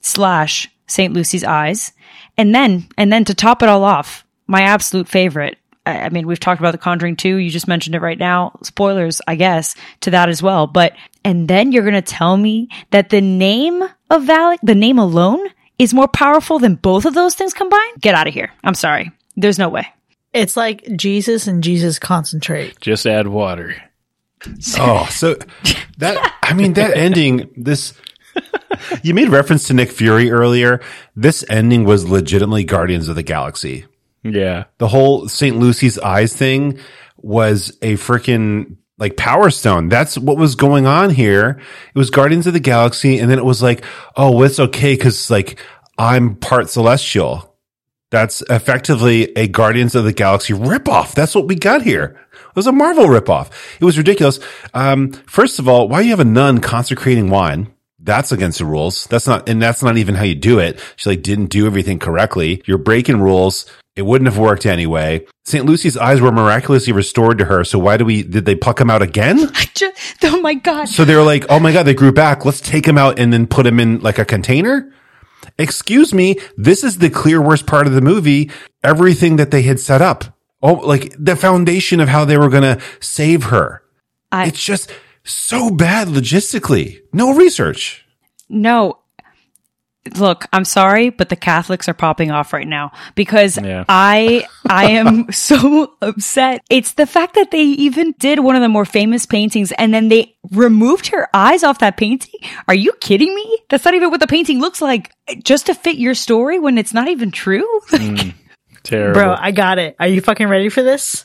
slash St. Lucy's eyes. And then, and then to top it all off, my absolute favorite. I I mean, we've talked about The Conjuring 2. You just mentioned it right now. Spoilers, I guess, to that as well. But, and then you're going to tell me that the name of Valak, the name alone is more powerful than both of those things combined? Get out of here. I'm sorry. There's no way. It's like Jesus and Jesus concentrate. Just add water. Oh, so that I mean that ending. This you made reference to Nick Fury earlier. This ending was legitimately Guardians of the Galaxy. Yeah. The whole St. Lucy's eyes thing was a freaking like power stone. That's what was going on here. It was Guardians of the Galaxy, and then it was like, oh, well, it's okay because like I'm part celestial. That's effectively a Guardians of the Galaxy ripoff. That's what we got here. It was a Marvel ripoff. It was ridiculous. Um, first of all, why do you have a nun consecrating wine? That's against the rules. That's not, and that's not even how you do it. She like didn't do everything correctly. You're breaking rules. It wouldn't have worked anyway. St. Lucy's eyes were miraculously restored to her. So why do we, did they pluck him out again? I just, oh my God. So they were like, oh my God, they grew back. Let's take him out and then put him in like a container. Excuse me. This is the clear worst part of the movie. Everything that they had set up. Oh, like the foundation of how they were going to save her. I- it's just so bad logistically. No research. No. Look, I'm sorry, but the Catholics are popping off right now because Yeah. I I am so upset. It's the fact that they even did one of the more famous paintings and then they removed her eyes off that painting. Are you kidding me? That's not even what the painting looks like. Just to fit your story when it's not even true. Mm. Terrible. Bro, I got it. Are you fucking ready for this?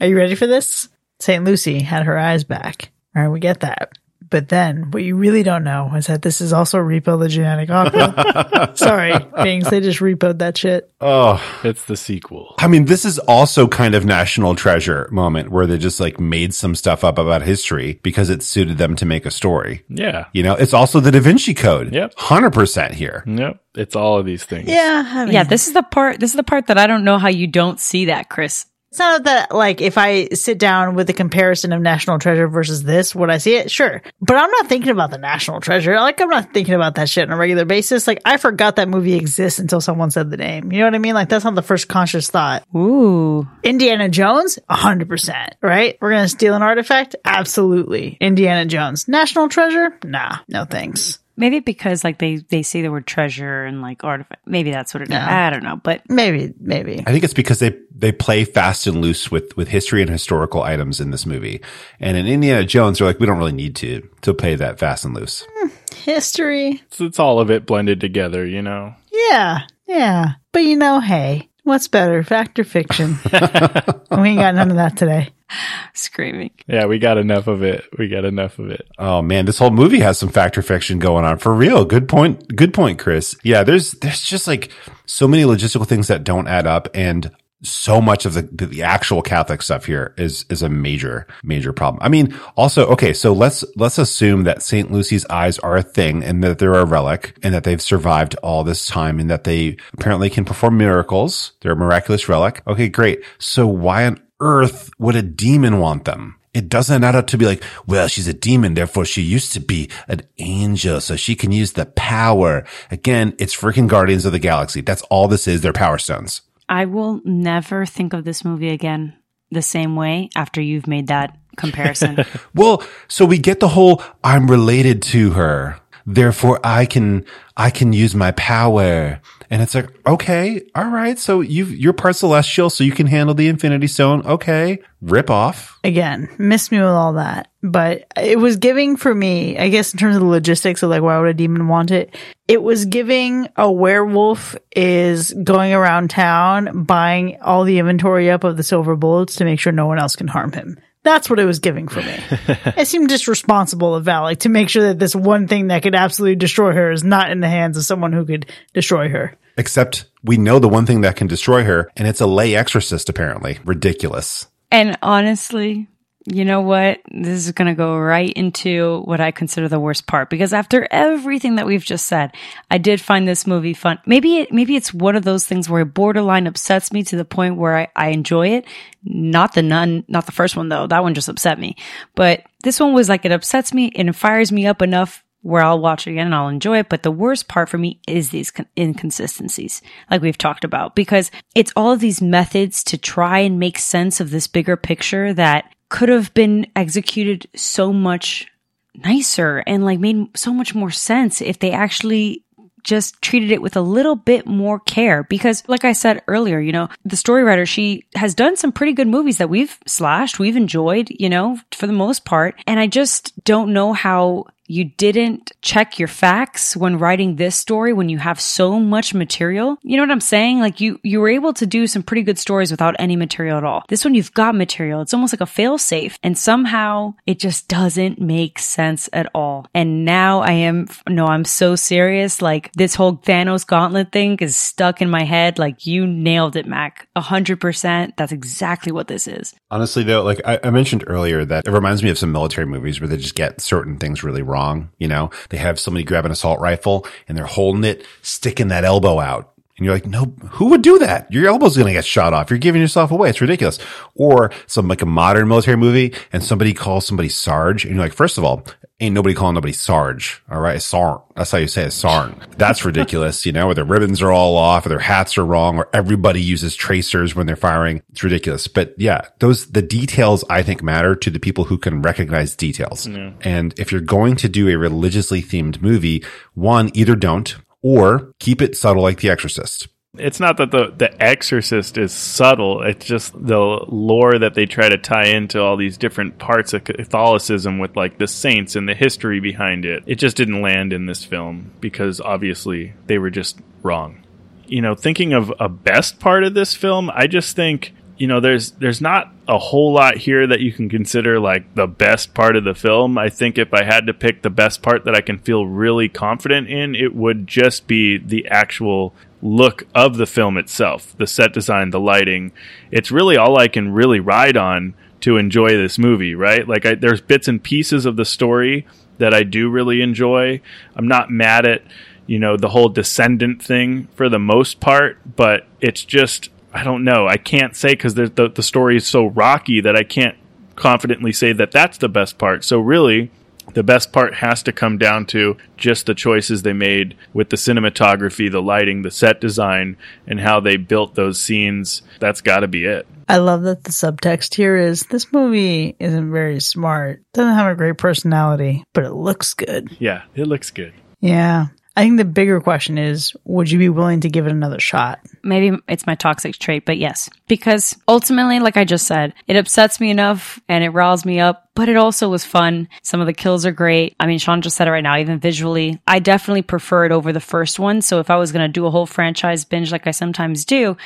Are you ready for this? St. Lucy had her eyes back. All right, we get that. But then what you really don't know is that this is also Repo the Genetic Opera. Sorry, Binx, they just repoed that shit. Oh, it's the sequel. I mean, this is also kind of national treasure moment where they just like made some stuff up about history because it suited them to make a story. Yeah. You know, it's also the Da Vinci Code. Yep. 100% here. Yep. It's all of these things. Yeah, I mean, yeah, this is the part this is the part that I don't know how you don't see that, Chris. It's not that like if I sit down with a comparison of National Treasure versus this, would I see it? Sure. But I'm not thinking about the National Treasure. Like I'm not thinking about that shit on a regular basis. Like I forgot that movie exists until someone said the name. You know what I mean? Like that's not the first conscious thought. Ooh. Indiana Jones, 100%, right? We're going to steal an artifact? Absolutely. Indiana Jones. National Treasure? Nah, no thanks. Maybe because like they they say the word treasure and like artifact. Maybe that's what it is. Yeah. I don't know, but Maybe, maybe. I think it's because they, they play fast and loose with, with history and historical items in this movie. And in Indiana Jones, they're like, we don't really need to, to play that fast and loose. Hmm. History. It's, it's all of it blended together, you know? Yeah, yeah. But you know, hey, what's better, fact or fiction? we ain't got none of that today. screaming. Yeah, we got enough of it. We got enough of it. Oh man, this whole movie has some factor fiction going on for real. Good point. Good point, Chris. Yeah, there's there's just like so many logistical things that don't add up, and so much of the the actual Catholic stuff here is is a major major problem. I mean, also okay, so let's let's assume that Saint Lucy's eyes are a thing, and that they're a relic, and that they've survived all this time, and that they apparently can perform miracles. They're a miraculous relic. Okay, great. So why on earth would a demon want them? It doesn't add up to be like, well, she's a demon, therefore she used to be an angel, so she can use the power. Again, it's freaking Guardians of the Galaxy. That's all this is. They're power stones. I will never think of this movie again the same way after you've made that comparison. Well, so we get the whole I'm related to her. Therefore I can I can use my power. And it's like, okay, all right. So you you're part celestial, so you can handle the infinity stone. Okay. Rip off. Again, miss me with all that. But it was giving for me, I guess, in terms of the logistics of like, why would a demon want it? It was giving a werewolf is going around town buying all the inventory up of the silver bullets to make sure no one else can harm him. That's what it was giving for me. it seemed disresponsible of Valak to make sure that this one thing that could absolutely destroy her is not in the hands of someone who could destroy her. Except we know the one thing that can destroy her, and it's a lay exorcist, apparently. Ridiculous. and honestly, You know what? This is going to go right into what I consider the worst part because after everything that we've just said, I did find this movie fun. Maybe it, maybe it's one of those things where borderline upsets me to the point where I, I enjoy it. Not the nun, not the first one though. That one just upset me. But this one was like, it upsets me and it fires me up enough where I'll watch it again and I'll enjoy it. But the worst part for me is these con- inconsistencies, like we've talked about, because it's all of these methods to try and make sense of this bigger picture that could have been executed so much nicer and like made so much more sense if they actually just treated it with a little bit more care because like I said earlier, you know, the story writer, she has done some pretty good movies that we've slashed, we've enjoyed, you know, for the most part. And I just don't know how you didn't check your facts when writing this story when you have so much material. You know what I'm saying? Like you, you were able to do some pretty good stories without any material at all. This one, you've got material. It's almost like a fail safe. And somehow it just doesn't make sense at all. And now I am, no, I'm so serious. Like this whole Thanos gauntlet thing is stuck in my head. Like you nailed it, Mac. A hundred percent. That's exactly what this is. Honestly, though, like I, I mentioned earlier, that it reminds me of some military movies where they just get certain things really wrong wrong. You know, they have somebody grab an assault rifle and they're holding it, sticking that elbow out. And you're like, no, who would do that? Your elbow's going to get shot off. You're giving yourself away. It's ridiculous. Or some like a modern military movie and somebody calls somebody Sarge. And you're like, first of all, ain't nobody calling nobody Sarge. All right. Sarn. That's how you say it. Sarn. That's ridiculous. You know, where their ribbons are all off or their hats are wrong or everybody uses tracers when they're firing. It's ridiculous. But yeah, those, the details I think matter to the people who can recognize details. Yeah. And if you're going to do a religiously themed movie, one, either don't or keep it subtle like The Exorcist. It's not that the the Exorcist is subtle. It's just the lore that they try to tie into all these different parts of Catholicism with like the saints and the history behind it. It just didn't land in this film because obviously they were just wrong. You know, thinking of a best part of this film, I just think you know there's there's not a whole lot here that you can consider like the best part of the film. I think if I had to pick the best part that I can feel really confident in, it would just be the actual look of the film itself, the set design, the lighting. It's really all I can really ride on to enjoy this movie, right? Like I, there's bits and pieces of the story that I do really enjoy. I'm not mad at, you know, the whole descendant thing for the most part, but it's just I don't know. I can't say because the, the the story is so rocky that I can't confidently say that that's the best part. So really, the best part has to come down to just the choices they made with the cinematography, the lighting, the set design, and how they built those scenes. That's got to be it. I love that the subtext here is this movie isn't very smart, doesn't have a great personality, but it looks good. Yeah, it looks good. Yeah. I think the bigger question is would you be willing to give it another shot? Maybe it's my toxic trait, but yes. Because ultimately, like I just said, it upsets me enough and it riles me up, but it also was fun. Some of the kills are great. I mean, Sean just said it right now, even visually. I definitely prefer it over the first one. So if I was going to do a whole franchise binge like I sometimes do,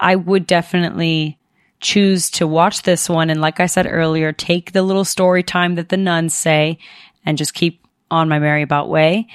I would definitely choose to watch this one. And like I said earlier, take the little story time that the nuns say and just keep on my merry about way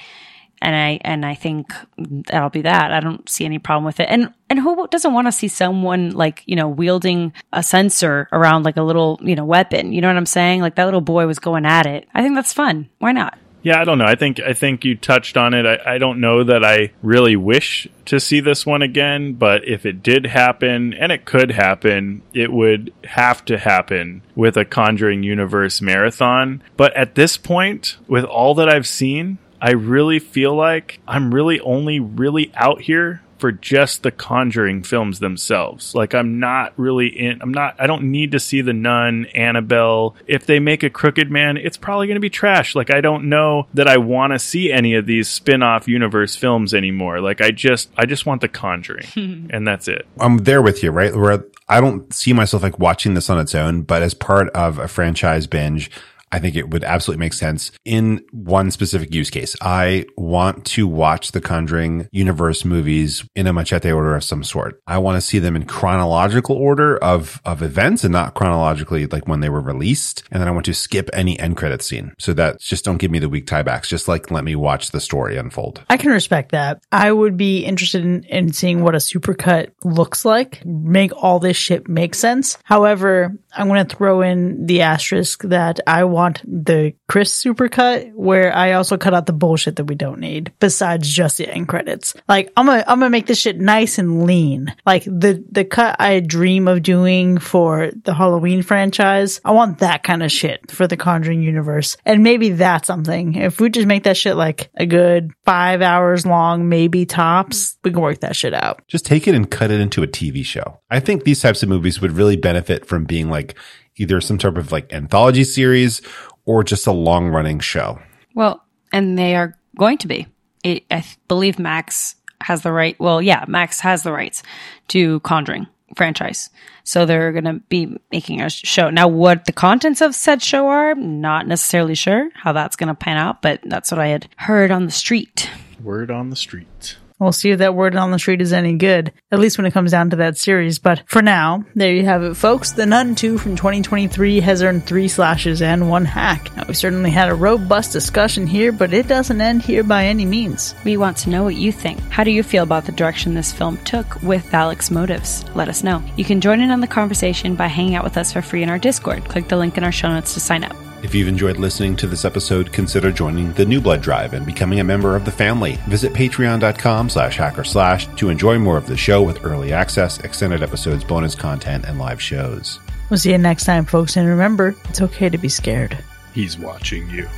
and I and I think that'll be that. I don't see any problem with it. And and who doesn't want to see someone like you know wielding a censer around like a little you know weapon? You know what I'm saying? Like that little boy was going at it. I think that's fun. Why not? Yeah, I don't know. I think I think you touched on it. I, I don't know that I really wish to see this one again, but if it did happen, and it could happen, it would have to happen with a Conjuring Universe marathon. But at this point, with all that I've seen, I really feel like I'm really only really out here for just the Conjuring films themselves. Like I'm not really in I'm not I don't need to see the Nun, Annabelle. If they make a Crooked Man, it's probably going to be trash. Like I don't know that I want to see any of these spin-off universe films anymore. Like I just I just want the Conjuring and that's it. I'm there with you, right? Where I don't see myself like watching this on its own, but as part of a franchise binge, I think it would absolutely make sense in one specific use case. I want to watch the Conjuring universe movies in a machete order of some sort. I want to see them in chronological order of, of events and not chronologically like when they were released. And then I want to skip any end credit scene. So that just don't give me the weak tiebacks. Just like let me watch the story unfold. I can respect that. I would be interested in, in seeing what a supercut looks like, make all this shit make sense. However, I'm going to throw in the asterisk that I want the Chris supercut where I also cut out the bullshit that we don't need besides just the end credits. Like I'm gonna, I'm gonna make this shit nice and lean. Like the, the cut I dream of doing for the Halloween franchise. I want that kind of shit for the Conjuring universe. And maybe that's something. If we just make that shit like a good five hours long, maybe tops, we can work that shit out. Just take it and cut it into a TV show. I think these types of movies would really benefit from being like either some type of like anthology series or just a long running show. Well, and they are going to be. It, I believe Max has the right. Well, yeah, Max has the rights to Conjuring franchise. So they're going to be making a show. Now, what the contents of said show are, not necessarily sure how that's going to pan out, but that's what I had heard on the street. Word on the street. We'll see if that word on the street is any good, at least when it comes down to that series. But for now, there you have it, folks. The Nun 2 from 2023 has earned three slashes and one hack. Now, we certainly had a robust discussion here, but it doesn't end here by any means. We want to know what you think. How do you feel about the direction this film took with Valak's motives? Let us know. You can join in on the conversation by hanging out with us for free in our Discord. Click the link in our show notes to sign up. If you've enjoyed listening to this episode, consider joining the New Blood Drive and becoming a member of the family. Visit patreon.com slash hackorslash to enjoy more of the show with early access, extended episodes, bonus content, and live shows. We'll see you next time, folks. And remember, it's okay to be scared. He's watching you.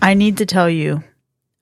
I need to tell you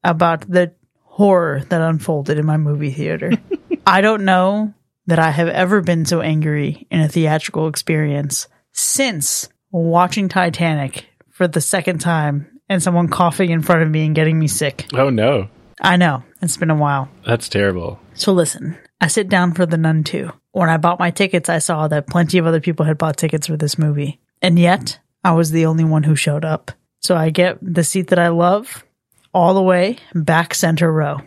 about the horror that unfolded in my movie theater. I don't know that I have ever been so angry in a theatrical experience since watching Titanic for the second time and someone coughing in front of me and getting me sick. Oh no. I know, it's been a while. That's terrible. So listen, I sit down for the Nun 2. When I bought my tickets, I saw that plenty of other people had bought tickets for this movie. And yet, I was the only one who showed up. So I get the seat that I love all the way back center row.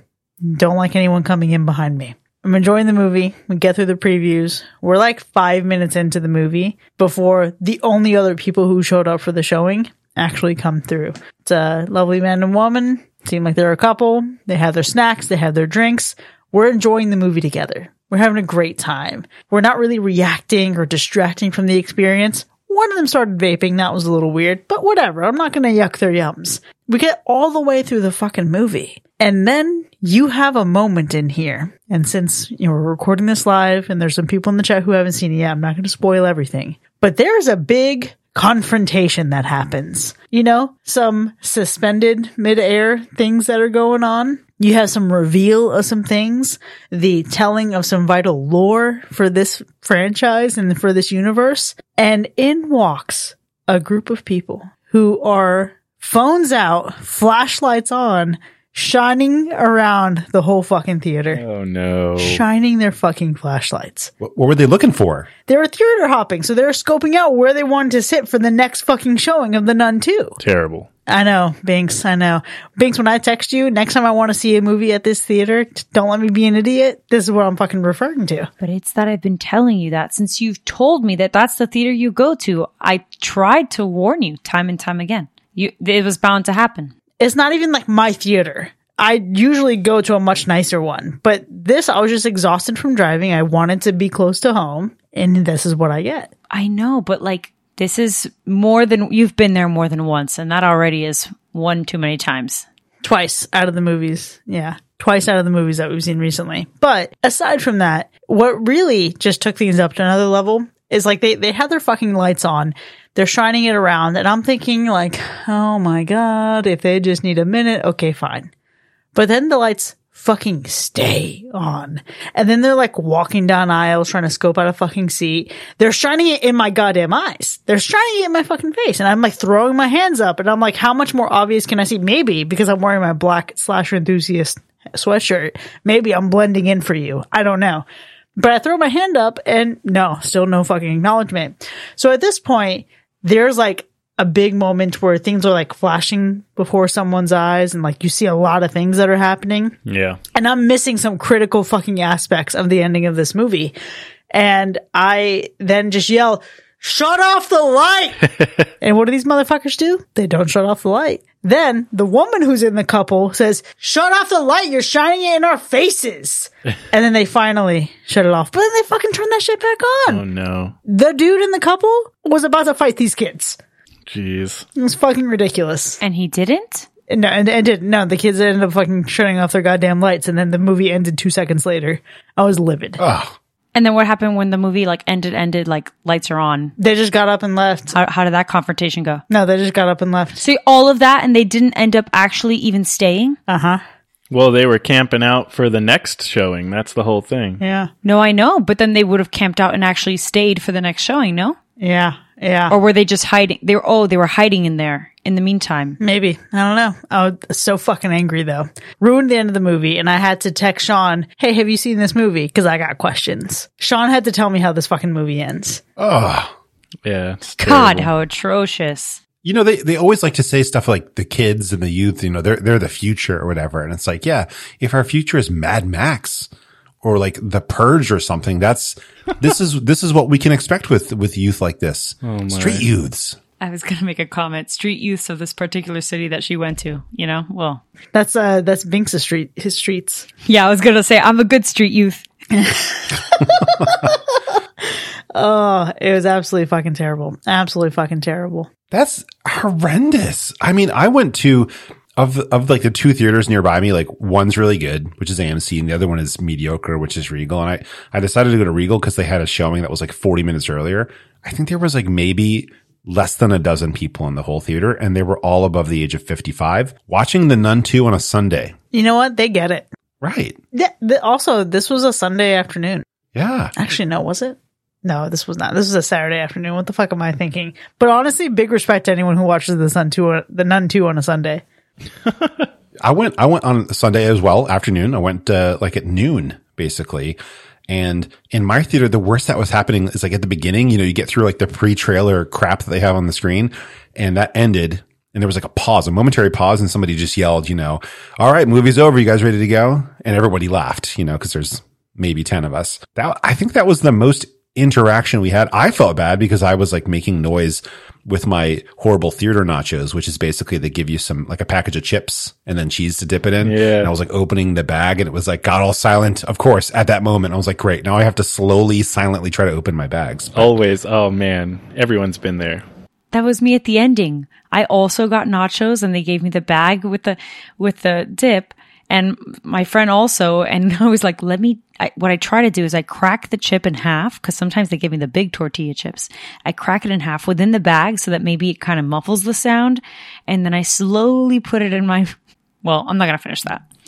Don't like anyone coming in behind me. I'm enjoying the movie. We get through the previews. We're like five minutes into the movie before the only other people who showed up for the showing actually come through. It's a lovely man and woman. Seem like they're a couple. They have their snacks. They have their drinks. We're enjoying the movie together. We're having a great time. We're not really reacting or distracting from the experience. One of them started vaping. That was a little weird, but whatever. I'm not going to yuck their yums. We get all the way through the fucking movie. And then you have a moment in here. And since you know, we're recording this live and there's some people in the chat who haven't seen it yet, I'm not going to spoil everything. But there's a big confrontation that happens. You know, some suspended midair things that are going on. You have some reveal of some things, the telling of some vital lore for this franchise and for this universe. And in walks a group of people who are phones out, flashlights on, shining around the whole fucking theater. Oh no. Shining their fucking flashlights. What, what were they looking for? They were theater hopping, so they were scoping out where they wanted to sit for the next fucking showing of The Nun 2. Terrible. I know, Binx, I know. Binx, when I text you, next time I want to see a movie at this theater, don't let me be an idiot. This is what I'm fucking referring to. But it's that I've been telling you that since you've told me that that's the theater you go to. I tried to warn you time and time again. You, it was bound to happen. It's not even like my theater. I usually go to a much nicer one, but this, I was just exhausted from driving. I wanted to be close to home, and this is what I get. I know, but like this is more than you've been there more than once, and that already is one too many times. twice out of the movies. Yeah. Twice out of the movies that we've seen recently. But aside from that, what really just took things up to another level is like they, they had their fucking lights on. They're shining it around and I'm thinking like, oh my God, if they just need a minute, okay, fine. But then the lights fucking stay on. And then they're like walking down aisles trying to scope out a fucking seat. They're shining it in my goddamn eyes. They're shining it in my fucking face. And I'm like throwing my hands up and I'm like, how much more obvious can I see? Maybe because I'm wearing my black slasher enthusiast sweatshirt. Maybe I'm blending in for you. I don't know. But I throw my hand up and no, still no fucking acknowledgement. So at this point, there's like a big moment where things are like flashing before someone's eyes and like you see a lot of things that are happening Yeah. and I'm missing some critical fucking aspects of the ending of this movie. And I then just yell, shut off the light. and what do these motherfuckers do? They don't shut off the light. Then the woman who's in the couple says, shut off the light. You're shining it in our faces. and then they finally shut it off. But then they fucking turn that shit back on. Oh no. The dude in the couple was about to fight these kids. Jeez. It was fucking ridiculous. And he didn't? No, and, and did no. The kids ended up fucking shutting off their goddamn lights, and then the movie ended two seconds later. I was livid. And then what happened when the movie like ended, ended, like lights are on? They just got up and left. How, how did that confrontation go? No, they just got up and left. See, all of that and they didn't end up actually even staying? Uh huh. Well, they were camping out for the next showing. That's the whole thing. Yeah. No, I know, but then they would have camped out and actually stayed for the next showing, no? Yeah. Yeah. Or were they just hiding? They were, oh, they were hiding in there in the meantime. Maybe. I don't know. I was so fucking angry though. Ruined the end of the movie and I had to text Sean, hey, have you seen this movie? Cause I got questions. Sean had to tell me how this fucking movie ends. Oh, Yeah. God, terrible. how atrocious. you know they they always like to say stuff like the kids and the youth. You know they're they're the future or whatever. And it's like, yeah, if our future is Mad Max or like The Purge or something, that's this is this is what we can expect with with youth like this. Street youths. I was going to make a comment. Street youths of this particular city that she went to, you know? Well, That's, uh, that's Binx' street, his streets. yeah, I was going to say, I'm a good street youth. Oh, it was absolutely fucking terrible. Absolutely fucking terrible. That's horrendous. I mean, I went to of of like the two theaters nearby me, like one's really good, which is AMC, and the other one is mediocre, which is Regal. And I I decided to go to Regal because they had a showing that was like 40 minutes earlier. I think there was like maybe less than a dozen people in the whole theater, and they were all above the age of 55 watching The Nun 2 on a Sunday. You know what? They get it. Right. Yeah, th- also, this was a Sunday afternoon. Yeah. Actually, no, was it? No, this was not. This was a Saturday afternoon. What the fuck am I thinking? But honestly, big respect to anyone who watches the Sun two, the Nun two on a Sunday. I went, I went on Sunday as well, afternoon. I went, uh, like at noon, basically. And in my theater, the worst that was happening is like at the beginning, you know, you get through like the pre-trailer crap that they have on the screen and that ended and there was like a pause, a momentary pause and somebody just yelled, you know, all right, movie's over. You guys ready to go? And everybody laughed, you know, cause there's maybe 10 of us. That, I think that was the most interaction we had. I felt bad because I was like making noise with my horrible theater nachos, which is basically they give you some like a package of chips and then cheese to dip it in. Yeah. And I was like opening the bag and it was like got all silent. Of course, at that moment, I was like, great. Now I have to slowly, silently try to open my bags. Always. Oh man, everyone's been there. That was me at the ending. I also got nachos and they gave me the bag with the, with the dip and my friend also. And I was like, let me, I, what I try to do is I crack the chip in half because sometimes they give me the big tortilla chips. I crack it in half within the bag so that maybe it kind of muffles the sound. And then I slowly put it in my, well, I'm not going to finish that.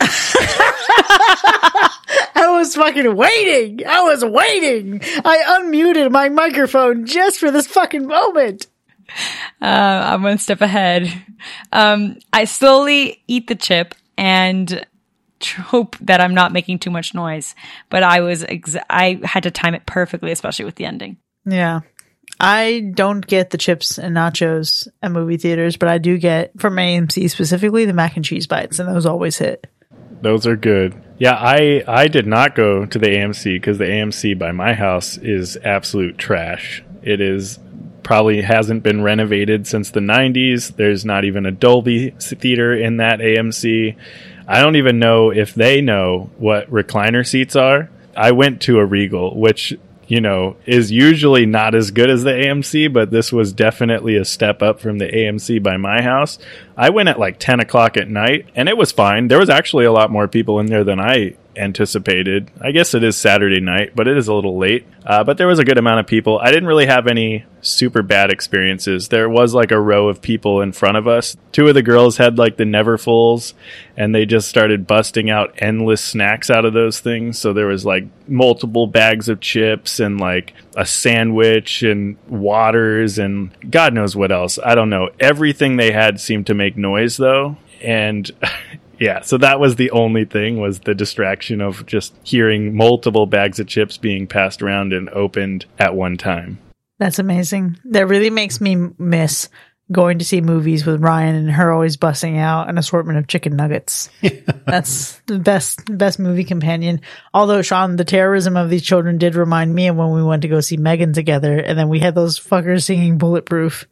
I was fucking waiting. I was waiting. I unmuted my microphone just for this fucking moment. Uh, I'm one step ahead. Um, I slowly eat the chip and hope that I'm not making too much noise. But I was, ex- I had to time it perfectly, especially with the ending. Yeah. I don't get the chips and nachos at movie theaters, but I do get from AMC specifically the mac and cheese bites, and those always hit. Those are good. Yeah, I I did not go to the AMC because the AMC by my house is absolute trash. It is probably hasn't been renovated since the 90s. There's not even a Dolby theater in that AMC. I don't even know if they know what recliner seats are. I went to a Regal, which you know, is usually not as good as the AMC, but this was definitely a step up from the AMC by my house. I went at like 10 o'clock at night and it was fine. There was actually a lot more people in there than I anticipated. I guess it is Saturday night, but it is a little late. Uh, but there was a good amount of people. I didn't really have any super bad experiences. There was like a row of people in front of us. Two of the girls had like the Neverfulls and they just started busting out endless snacks out of those things. So there was like multiple bags of chips and like a sandwich and waters and God knows what else. I don't know. Everything they had seemed to make noise though. And Yeah, so that was the only thing was the distraction of just hearing multiple bags of chips being passed around and opened at one time. That's amazing. That really makes me miss going to see movies with Ryan and her always busting out an assortment of chicken nuggets. That's the best best movie companion. Although Sean, the terrorism of these children did remind me of when we went to go see Megan together, and then we had those fuckers singing "Bulletproof."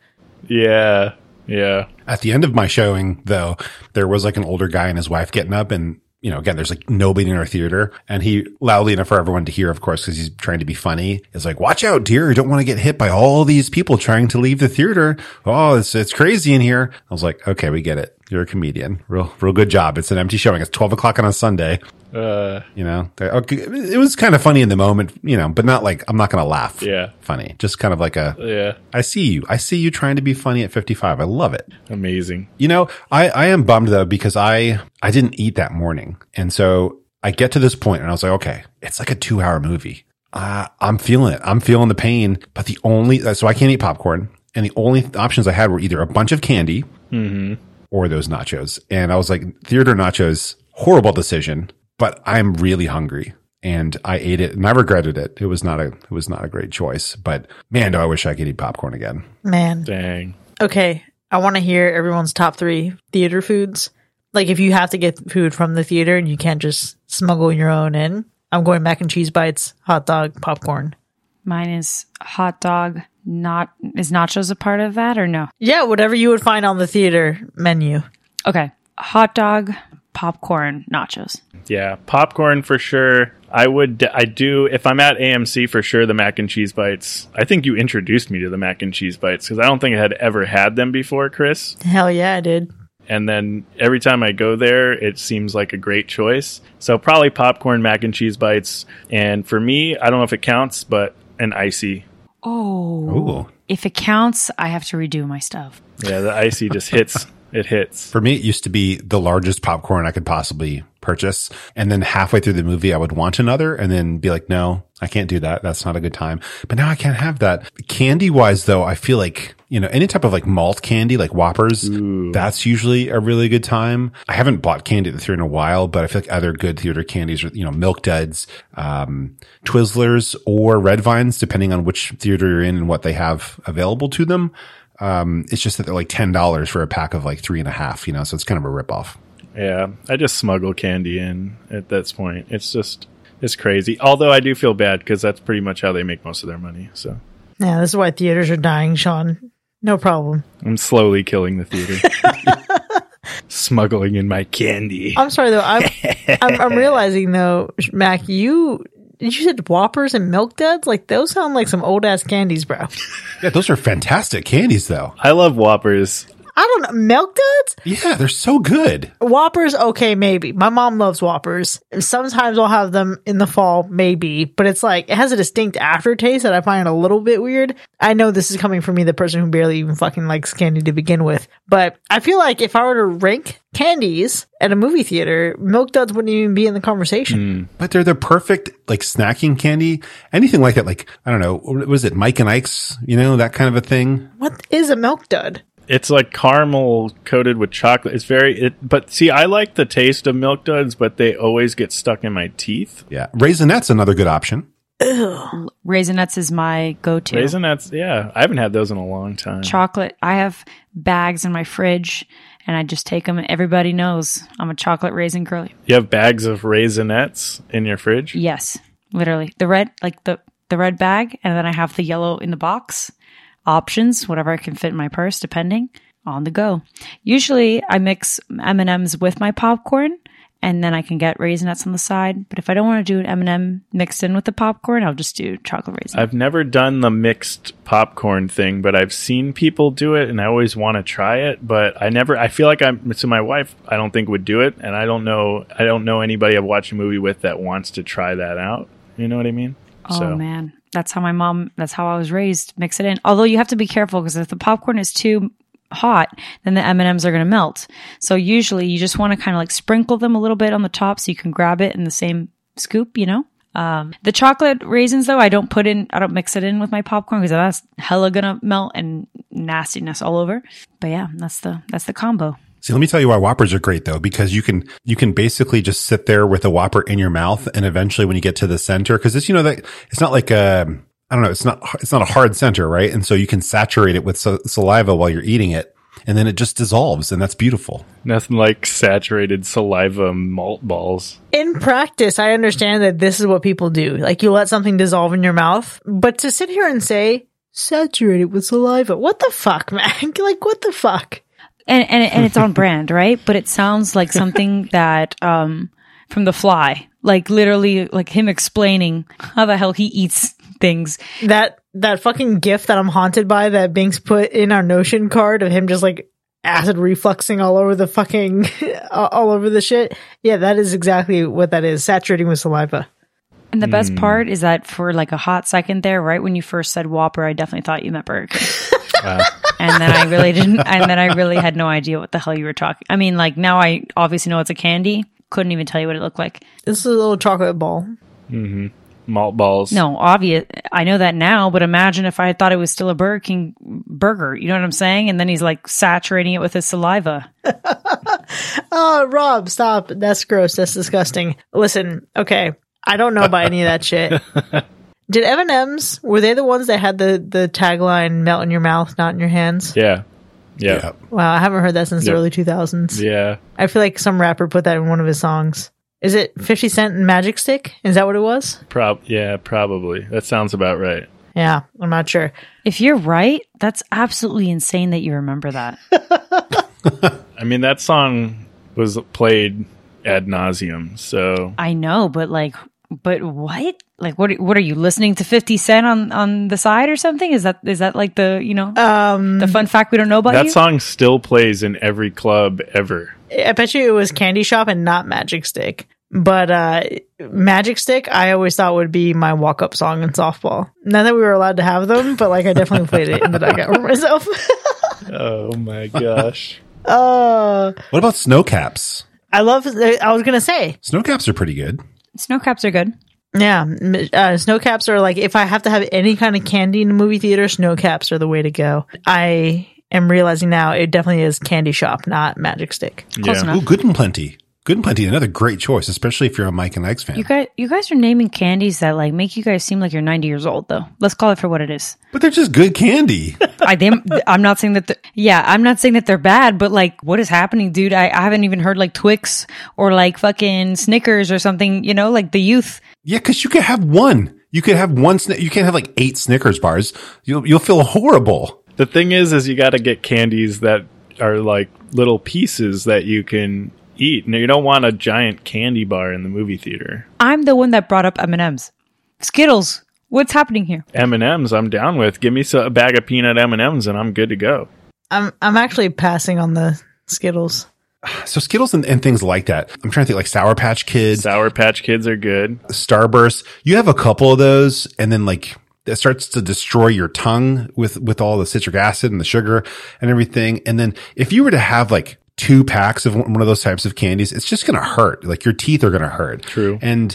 Yeah, yeah. At the end of my showing, though, there was like an older guy and his wife getting up and you know, again, there's like nobody in our theater and he loudly enough for everyone to hear, of course, because he's trying to be funny is like, watch out, dear. You don't want to get hit by all these people trying to leave the theater. Oh, it's, it's crazy in here. I was like, okay, we get it. You're a comedian. Real, real good job. It's an empty showing. It's 12 o'clock on a Sunday. Uh, You know, okay, it was kind of funny in the moment, you know, but not like, I'm not going to laugh. Yeah. Funny. Just kind of like a, yeah, I see you. I see you trying to be funny at 55. I love it. amazing. You know, I, I am bummed though because I, I didn't eat that morning. And so I get to this point and I was like, okay, it's like a two hour movie. Uh, I'm feeling it. I'm feeling the pain, but the only, so I can't eat popcorn. And the only options I had were either a bunch of candy or those nachos. And I was like, theater nachos, horrible decision, but I'm really hungry. And I ate it and I regretted it. It was not a, it was not a great choice, but man, do I wish I could eat popcorn again. Man, Dang. okay, I want to hear everyone's top three theater foods. Like if you have to get food from the theater and you can't just smuggle your own in. I'm going mac and cheese bites, hot dog, popcorn. Mine is hot dog. Not is nachos a part of that or no? Yeah, whatever you would find on the theater menu. Okay, hot dog, popcorn, nachos. Yeah, popcorn for sure. I would, I do, if I'm at AMC for sure, the mac and cheese bites. I think you introduced me to the mac and cheese bites because I don't think I had ever had them before, Chris. Hell yeah, I did. And then every time I go there, it seems like a great choice. So probably popcorn, mac and cheese bites. And for me, I don't know if it counts, but an icy. Oh, Ooh. if it counts, I have to redo my stuff. Yeah, the icy just hits. It hits. For me, it used to be the largest popcorn I could possibly purchase. And then halfway through the movie, I would want another and then be like, no, I can't do that. That's not a good time. But now I can't have that. Candy wise, though, I feel like, you know, any type of like malt candy, like Whoppers, that's usually a really good time. I haven't bought candy at the theater in a while, but I feel like other good theater candies are, you know, Milk Duds, um, Twizzlers or Red Vines, depending on which theater you're in and what they have available to them. Um, it's just that they're like $10 for a pack of like three and a half, you know, so it's kind of a ripoff. Yeah, I just smuggle candy in at this point. It's just, it's crazy. Although I do feel bad because that's pretty much how they make most of their money. So Yeah, this is why theaters are dying, Sean. No problem. I'm slowly killing the theater. Smuggling in my candy. I'm sorry though. I'm, I'm I'm realizing though, Mac, you you said Whoppers and Milk Duds. Like those sound like some old ass candies, bro. Yeah, those are fantastic candies though. I love Whoppers. I don't know. Milk Duds? Yeah, they're so good. Whoppers, okay, maybe. My mom loves Whoppers. Sometimes I'll have them in the fall, maybe, but it's like it has a distinct aftertaste that I find a little bit weird. I know this is coming from me, the person who barely even fucking likes candy to begin with, but I feel like if I were to rank candies at a movie theater, Milk Duds wouldn't even be in the conversation. Hmm. But they're the perfect like snacking candy. Anything like that, like I don't know, was it Mike and Ike's? You know that kind of a thing. What is a Milk Dud? It's like caramel coated with chocolate. It's very, it, but see, I like the taste of Milk Duds, but they always get stuck in my teeth. Yeah, raisinets another good option. Ugh. Raisinets is my go-to. Raisinets, yeah, I haven't had those in a long time. chocolate. I have bags in my fridge, and I just take them. Everybody knows I'm a chocolate raisin girly. You have bags of Raisinets in your fridge? Yes, literally the red, like the the red bag, and then I have the yellow in the box. Options, whatever I can fit in my purse, depending on the go. Usually, I mix M and M's with my popcorn, and then I can get raisinets on the side. But if I don't want to do an M and m mixed in with the popcorn, I'll just do chocolate raisin. I've never done the mixed popcorn thing, but I've seen people do it and I always want to try it, but I never I feel like I'm so my wife I don't think would do it and I don't know I don't know anybody I've watched a movie with that wants to try that out. You know what I mean? Oh man, that's how my mom. That's how I was raised. Mix it in. Although you have to be careful because if the popcorn is too hot, then the M and M's are going to melt. So usually you just want to kind of like sprinkle them a little bit on the top so you can grab it in the same scoop. You know. Um, the chocolate raisins though, I don't put in. I don't mix it in with my popcorn because that's hella gonna melt and nastiness all over. But yeah, that's the that's the combo. See, let me tell you why Whoppers are great though, because you can, you can basically just sit there with a Whopper in your mouth. And eventually when you get to the center, cause it's, you know, that it's not like a, I don't know, it's not, it's not a hard center, right? And so you can saturate it with sa- saliva while you're eating it. And then it just dissolves and that's beautiful. Nothing like saturated saliva malt balls. In practice, I understand that this is what people do. Like you let something dissolve in your mouth, but to sit here and say saturated with saliva, what the fuck, man? like what the fuck? And and and it's on brand, right? But it sounds like something that um from The Fly, like literally like him explaining how the hell he eats things. That that fucking gift that I'm haunted by that Binx put in our Notion card of him just like acid refluxing all over the fucking all over the shit. Yeah, that is exactly what that is. Saturating with saliva. And the best part is that for like a hot second there, right when you first said Whopper, I definitely thought you meant Burger King. And then I really didn't. And then I really had no idea what the hell you were talking. I mean, like now I obviously know it's a candy. Couldn't even tell you what it looked like. This is a little chocolate ball. Mm-hmm. Malt balls. No, obvious. I know that now, but imagine if I thought it was still a Burger King burger. You know what I'm saying? And then he's like saturating it with his saliva. Oh, Rob, stop. That's gross. That's disgusting. Listen, okay. I don't know about any of that shit. Did M&M's, were they the ones that had the, the tagline, melt in your mouth, not in your hands? Yeah. Yeah. Yeah. Wow, I haven't heard that since Yep. the early 2000s. Yeah. I feel like some rapper put that in one of his songs. Is it 50 Cent and Magic Stick? Is that what it was? Prob yeah, probably. That sounds about right. Yeah, I'm not sure. If you're right, that's absolutely insane that you remember that. I mean, that song was played ad nauseum. So I know, but like, but what? Like, what? What are you listening to? Fifty Cent on on the side or something? Is that is that like the you know Um, the fun fact we don't know about that you? song still plays in every club ever. I bet you it was Candy Shop and not Magic Stick. But uh, Magic Stick, I always thought would be my walk up song in softball. Not that we were allowed to have them, but like I definitely played it in the dugout for myself. Oh my gosh. uh, What about Sno-Caps? I love. I was gonna say, Sno-Caps are pretty good. Sno-Caps are good. yeah, m- uh, Sno-Caps are like if I have to have any kind of candy in a movie theater, Sno-Caps are the way to go. I am realizing now it definitely is Candy Shop, not Magic Stick. Close yeah. enough. Oh, Good and Plenty. Good and Plenty, another great choice, especially if you're a Mike and Ike's fan. You guys, you guys are naming candies that like make you guys seem like you're 90 years old, though. Let's call it for what it is. but they're just good candy. I them, I'm not saying that. they're- Yeah, I'm not saying that they're bad, but like, what is happening, dude? I, I haven't even heard like Twix or like fucking Snickers or something. You know, like the youth. yeah, because you could have one. You could have one. Sni- you can't have like eight Snickers bars. You'll you'll feel horrible. The thing is, is you got to get candies that are like little pieces that you can eat. No, you don't want a giant candy bar in the movie theater. I'm the one that brought up M and M's, Skittles. What's happening here? M and M's, I'm down with. Give me a bag of peanut M and M's, and I'm good to go. I'm I'm actually passing on the Skittles. So Skittles and, and things like that. I'm trying to think like Sour Patch Kids, Sour Patch Kids are good. Starburst. You have a couple of those, and then like it starts to destroy your tongue with with all the citric acid and the sugar and everything. And then if you were to have like two packs of one one of those types of candies, it's just gonna hurt. Like your teeth are gonna hurt. True. And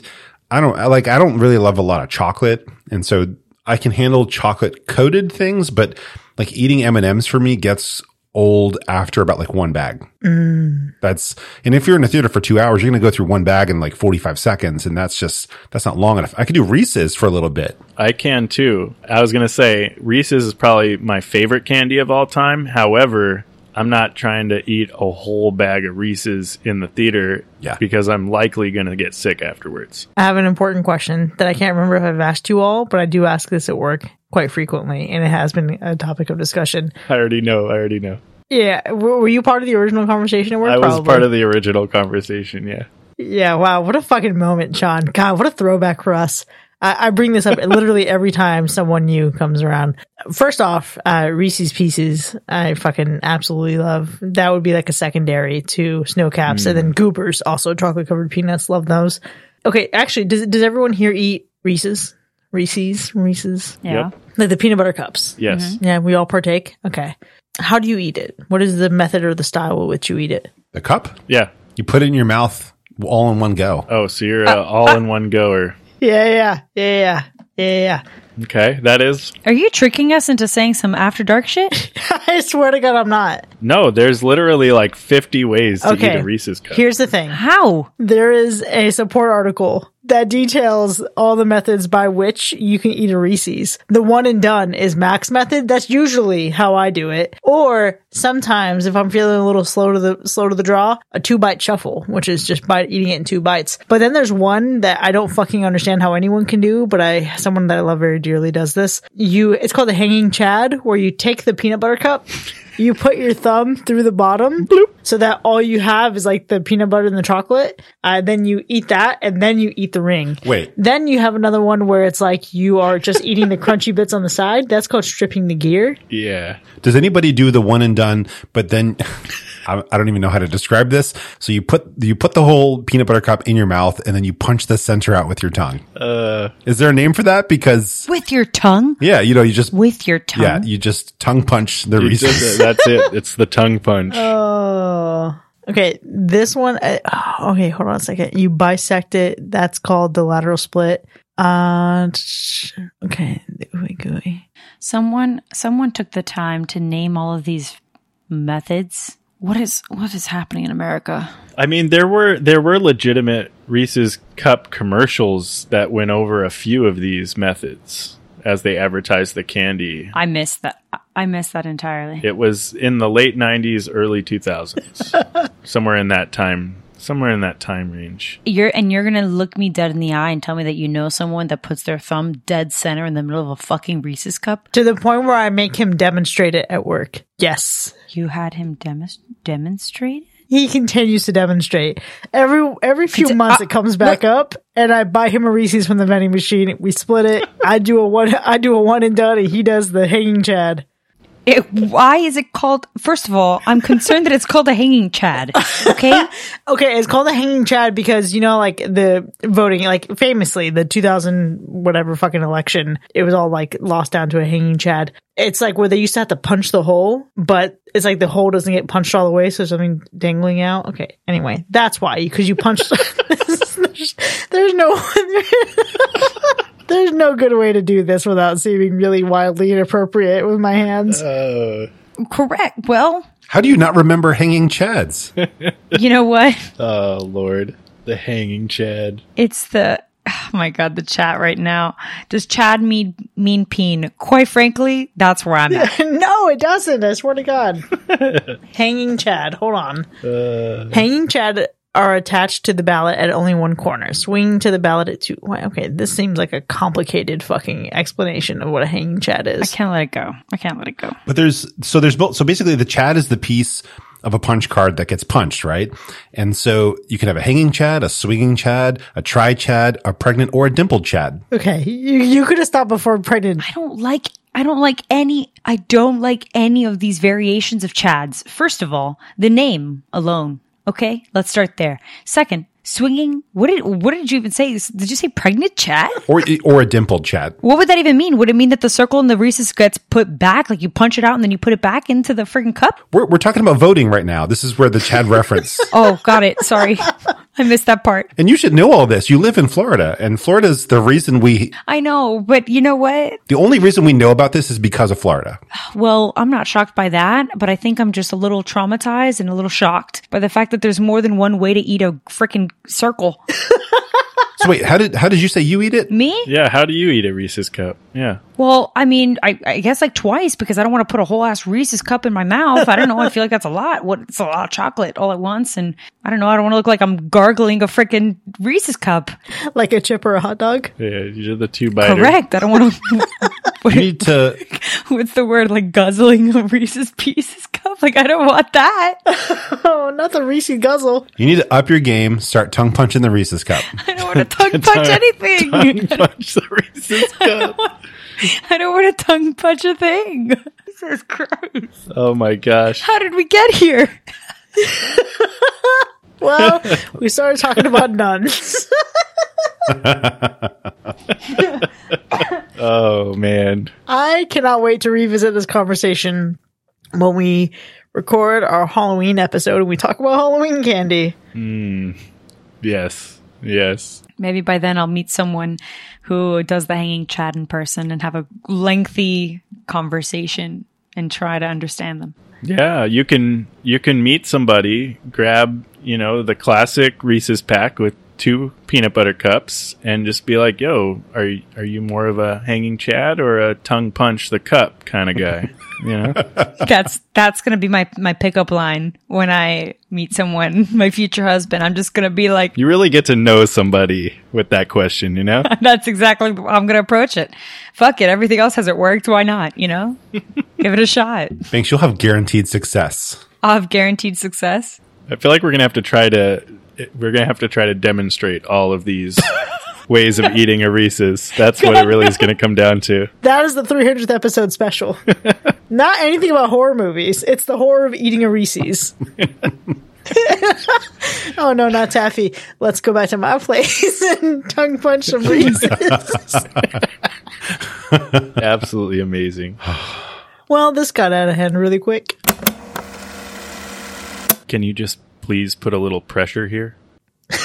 I don't I like I don't really love a lot of chocolate, and so I can handle chocolate coated things, but like eating M and M's for me gets old after about like one bag. Mm. That's and if you're in a theater for two hours, you're gonna go through one bag in like 45 seconds, and that's just that's not long enough. I could do Reese's for a little bit. I can too. I was gonna say Reese's is probably my favorite candy of all time. However, I'm not trying to eat a whole bag of Reese's in the theater Yeah. because I'm likely gonna get sick afterwards. I have an important question that I can't remember if I've asked you all, but I do ask this at work quite frequently, and it has been a topic of discussion. I already know. I already know. Yeah, were you part of the original conversation at work? I was Probably. part of the original conversation. Yeah. Yeah, wow, what a fucking moment, Sean. God, what a throwback for us. I, I bring this up literally every time someone new comes around. First off, uh, Reese's Pieces, I fucking absolutely love. That would be like a secondary to Sno-Caps, and then Goobers, also chocolate covered peanuts. Love those. Okay, actually, does does everyone here eat Reese's? Reese's, Reese's, Yeah. Yep. like the peanut butter cups. Yes. Yeah, we all partake. Okay, how do you eat it? What is the method or the style with which you eat it? The cup, Yeah. you put it in your mouth all in one go. Oh, so you're uh, all in one goer. Yeah, yeah, yeah, yeah, yeah, yeah. Okay, that is Are you tricking us into saying some after dark shit? I swear to God, I'm not. no. There's literally like 50 ways to Okay. eat a Reese's cup. Here's the thing. How? There is a support article that details all the methods by which you can eat a Reese's. The one and done is Max method. That's usually how I do it. Or sometimes if I'm feeling a little slow to the slow to the draw, a two bite shuffle, which is just by eating it in two bites. But then there's one that I don't fucking understand how anyone can do, but I someone that I love very dearly does this. You it's called the hanging chad where you take the peanut butter cup you put your thumb through the bottom so that all you have is like the peanut butter and the chocolate. Uh, then you eat that and then you eat the ring. Wait. Then you have another one where it's like you are just eating the crunchy bits on the side. That's called stripping the gear. yeah. Does anybody do the one and done? But then I, I don't even know how to describe this. So you put you put the whole peanut butter cup in your mouth and then you punch the center out with your tongue. Uh, is there a name for that? Because With your tongue? yeah, you know, you just With your tongue? yeah, you just tongue punch the You Reese's. it. That's it. It's the tongue punch. Oh. Okay, this one. Uh, okay, hold on a second. You bisect it. That's called the lateral split. Uh, okay, ooey gooey. Someone someone took the time to name all of these methods. What is what is happening in America? I mean, there were there were legitimate Reese's cup commercials that went over a few of these methods as they advertised the candy. I missed that. I- I missed that entirely. It was in the late '90s, early 2000s, somewhere in that time, somewhere in that time range. You're and you're gonna look me dead in the eye and tell me that you know someone that puts their thumb dead center in the middle of a fucking Reese's cup. To the point where I make him demonstrate it at work. Yes. You had him demonst- demonstrate. He continues to demonstrate. Every every few It's- months uh, it comes back up and I buy him a Reese's from the vending machine. We split it. I do a one I do a one and done and he does the hanging chad. It, why is it called? First of all, I'm concerned that it's called a hanging chad. Okay, Okay, it's called the hanging chad because you know like the voting like famously the 2000 whatever fucking election it was all like lost down to a hanging chad. It's like where they used to have to punch the hole, but it's like the hole doesn't get punched all the way so something dangling out. Okay. Anyway, that's why because you punched. there's, there's no There's no good way to do this without seeming really wildly inappropriate with my hands. Uh, correct. Well, How do you not remember hanging chads? you know what? Oh Lord, the hanging Chad. It's the oh my god, the chat right now. Does Chad mean mean peen? Quite frankly, that's where I'm at. no, it doesn't. I swear to God. Hanging Chad. Hold on. Uh, hanging Chad are attached to the ballot at only one corner. Swinging to the ballot at two. Why, Okay, this seems like a complicated fucking explanation of what a hanging Chad is. I is. can't let it go. I can't let it go. But there's so there's both. So basically, the chad is the piece of a punch card that gets punched, right? And so you can have a hanging chad, a swinging chad, a tri chad, a pregnant, or a dimpled chad. Okay, you, you could have stopped before pregnant. I don't like I don't like any I don't like any of these variations of Chads. First of all, the name alone. Okay? Let's start there. Second, swinging what did what did you even say? Did you say pregnant Chad? Or, or a dimpled chad. What would that even mean? Would it mean that the circle in the Reese's gets put back, like you punch it out and then you put it back into the friggin' cup? We're, we're talking about voting right now. This is where the chad reference. Oh, got it. Sorry. I missed that part. And you should know all this. You live in Florida and Florida's the reason we, I know, but you know what? the only reason we know about this is because of Florida. Well, I'm not shocked by that, but I think I'm just a little traumatized and a little shocked by the fact that there's more than one way to eat a freaking circle. So wait, how did, how did you say you eat it? Me? Yeah, how do you eat a Reese's cup? Yeah. Well, I mean, I, I guess like twice because I don't want to put a whole ass Reese's cup in my mouth. I don't know. I feel like that's a lot. What? It's a lot of chocolate all at once, and I don't know. I don't want to look like I'm gargling a freaking Reese's cup. Like a chip or a hot dog. Yeah, you did the two biter. Correct. I don't want to. You need to, What's the word? Like guzzling a Reese's Pieces cup? Like I don't want that. Oh, not the Reese guzzle. you need to up your game, start tongue punching the Reese's cup. I don't want to tongue punch anything. Tongue punch the Reese's cup. I don't want to tongue punch a thing. Jesus Christ! Oh my gosh. How did we get here? Well, we started talking about nuns. Oh man. I cannot wait to revisit this conversation when we record our Halloween episode and we talk about Halloween candy. Mm. Yes. Yes. Maybe by then I'll meet someone who does the hanging chad in person and have a lengthy conversation and try to understand them. Yeah, you can you can meet somebody, grab, you know, the classic Reese's pack with two peanut butter cups and just be like, "Yo, are you, are you more of a hanging chad or a tongue punch the cup kind of guy?" you know? That's that's gonna be my my pickup line when I meet someone, my future husband. I'm just gonna be like, You really get to know somebody with that question, you know? that's exactly how I'm gonna approach it. Fuck it, everything else hasn't worked. Why not? You know, give it a shot. Thanks. you'll have guaranteed success. I'll have guaranteed success. I feel like we're going to have to try to we're going to have to try to demonstrate all of these ways of eating a Reese's. That's what it really is going to come down to. That is the 300th episode special. Not anything about horror movies. It's the horror of eating a Reese's. oh no, not taffy. Let's go back to my place and tongue punch some Reese's. Absolutely amazing. well, this got out of hand really quick. Can you just please put a little pressure here? God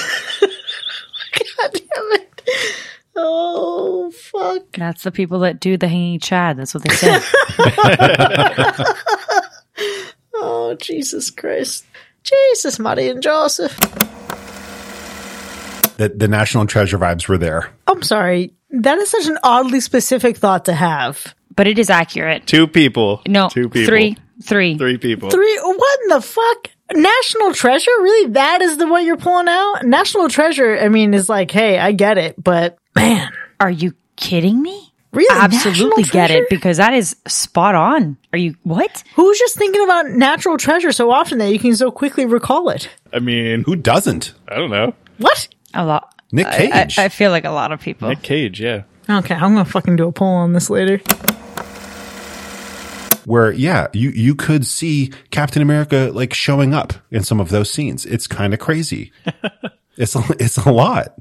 damn it. Oh, fuck. That's the people that do the hanging chad. That's what they say. Oh, Jesus Christ. Jesus, Marty and Joseph. The, the national treasure vibes were there. I'm sorry. That is such an oddly specific thought to have. but it is accurate. Two people. No, two people. three, three. Three people. Three, what in the fuck? National Treasure? Really? That is the one you're pulling out? National Treasure, I mean, is like, hey, I get it, but man, Are you kidding me? really? I absolutely get it because that is spot on. Are you what? Who's just thinking about National Treasure so often that you can so quickly recall it? I mean, Who doesn't? I don't know. What? A lot. Nick I, Cage. I, I feel like a lot of people. Nick Cage, yeah. Okay, I'm gonna fucking do a poll on this later. Where yeah, you you could see Captain America like showing up in some of those scenes. It's kind of crazy. it's a, it's a lot.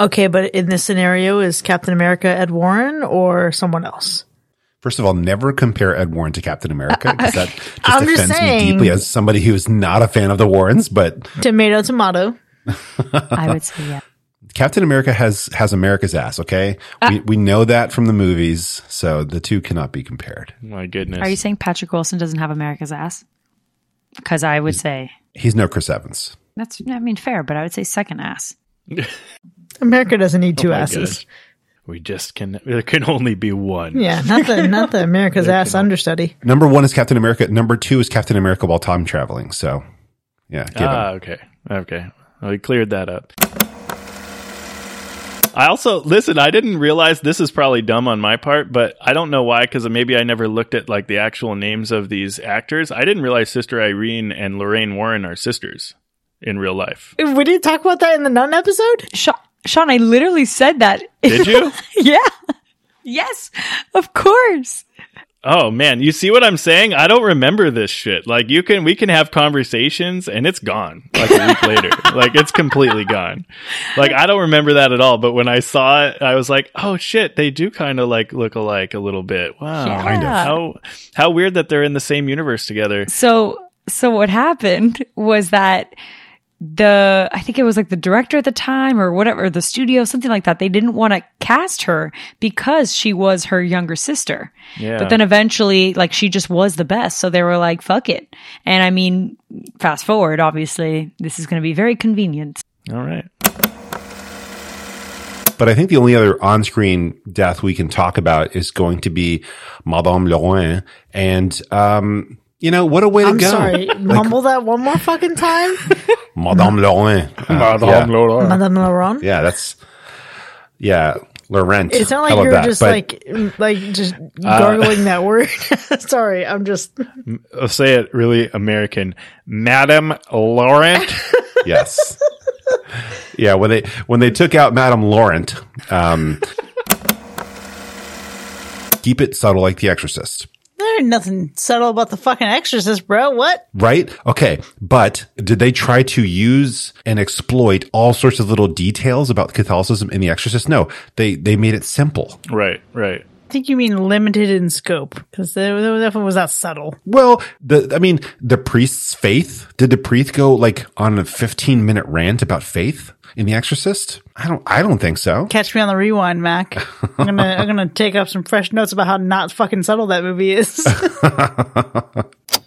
Okay, but in this scenario, is Captain America Ed Warren or someone else? First of all, never compare Ed Warren to Captain America because that just I'm just offends me saying. deeply as somebody who is not a fan of the Warrens. But Tomato, tomato. I would say yeah. Captain America has has America's ass. Okay, we we know that from the movies, so the two cannot be compared. My goodness. Are you saying Patrick Wilson doesn't have America's ass? Because I would say He's no Chris Evans. that's I mean fair, but I would say second ass. America doesn't need two Oh asses. gosh. We just can. There can only be one. Yeah, not the not the America's ass understudy. Number one is Captain America. Number two is Captain America while time traveling. So, yeah, give him. Ah, okay. Okay. Well, we cleared that up. I also listen. I didn't realize this is probably dumb on my part, but I don't know why. Because maybe I never looked at like the actual names of these actors. I didn't realize Sister Irene and Lorraine Warren are sisters in real life. We didn't talk about that in the Nun episode. Sean, Sean I literally said that. Did you? yeah. Yes, of course. Oh man, you see what I'm saying? I don't remember this shit. Like you can, we can have conversations and it's gone like a week later. Like it's completely gone. Like I don't remember that at all. But when I saw it, I was like, oh shit, they do kind of like look alike a little bit. Wow, Yeah. Kind of. How how weird that they're in the same universe together. So so what happened was that the I think it was like the director at the time or whatever the studio something like that they didn't want to cast her because she was her younger sister. Yeah. But then eventually like she just was the best so they were like fuck it. And I mean fast forward obviously this is going to be very convenient. All right. But I think the only other on-screen death we can talk about is going to be Madame Laurin. And, um, you know, what a way to I'm go. sorry. Mumble that one more fucking time, Madame Laurin. Uh, Madame yeah. Laura. Madame Laurent. Yeah, that's, yeah, Laurent. It's not like you're that? just But like like just gargling that word. sorry, I'm just I'll say it really American. Madame Laurent. yes. yeah, when they, when they took out Madame Laurent, um, keep it subtle like The Exorcist. There ain't nothing subtle about the fucking Exorcist, bro. What? Right? Okay. But did they try to use and exploit all sorts of little details about Catholicism in The Exorcist? No. They they made it simple. right, right. Think you mean limited in scope because definitely was that subtle. Well, the I mean, the priest's faith. Did the priest go like on a 15 minute rant about faith in The Exorcist? I don't. I don't think so. Catch me on the rewind, Mac. I'm gonna I'm gonna take up some fresh notes about how not fucking subtle that movie is.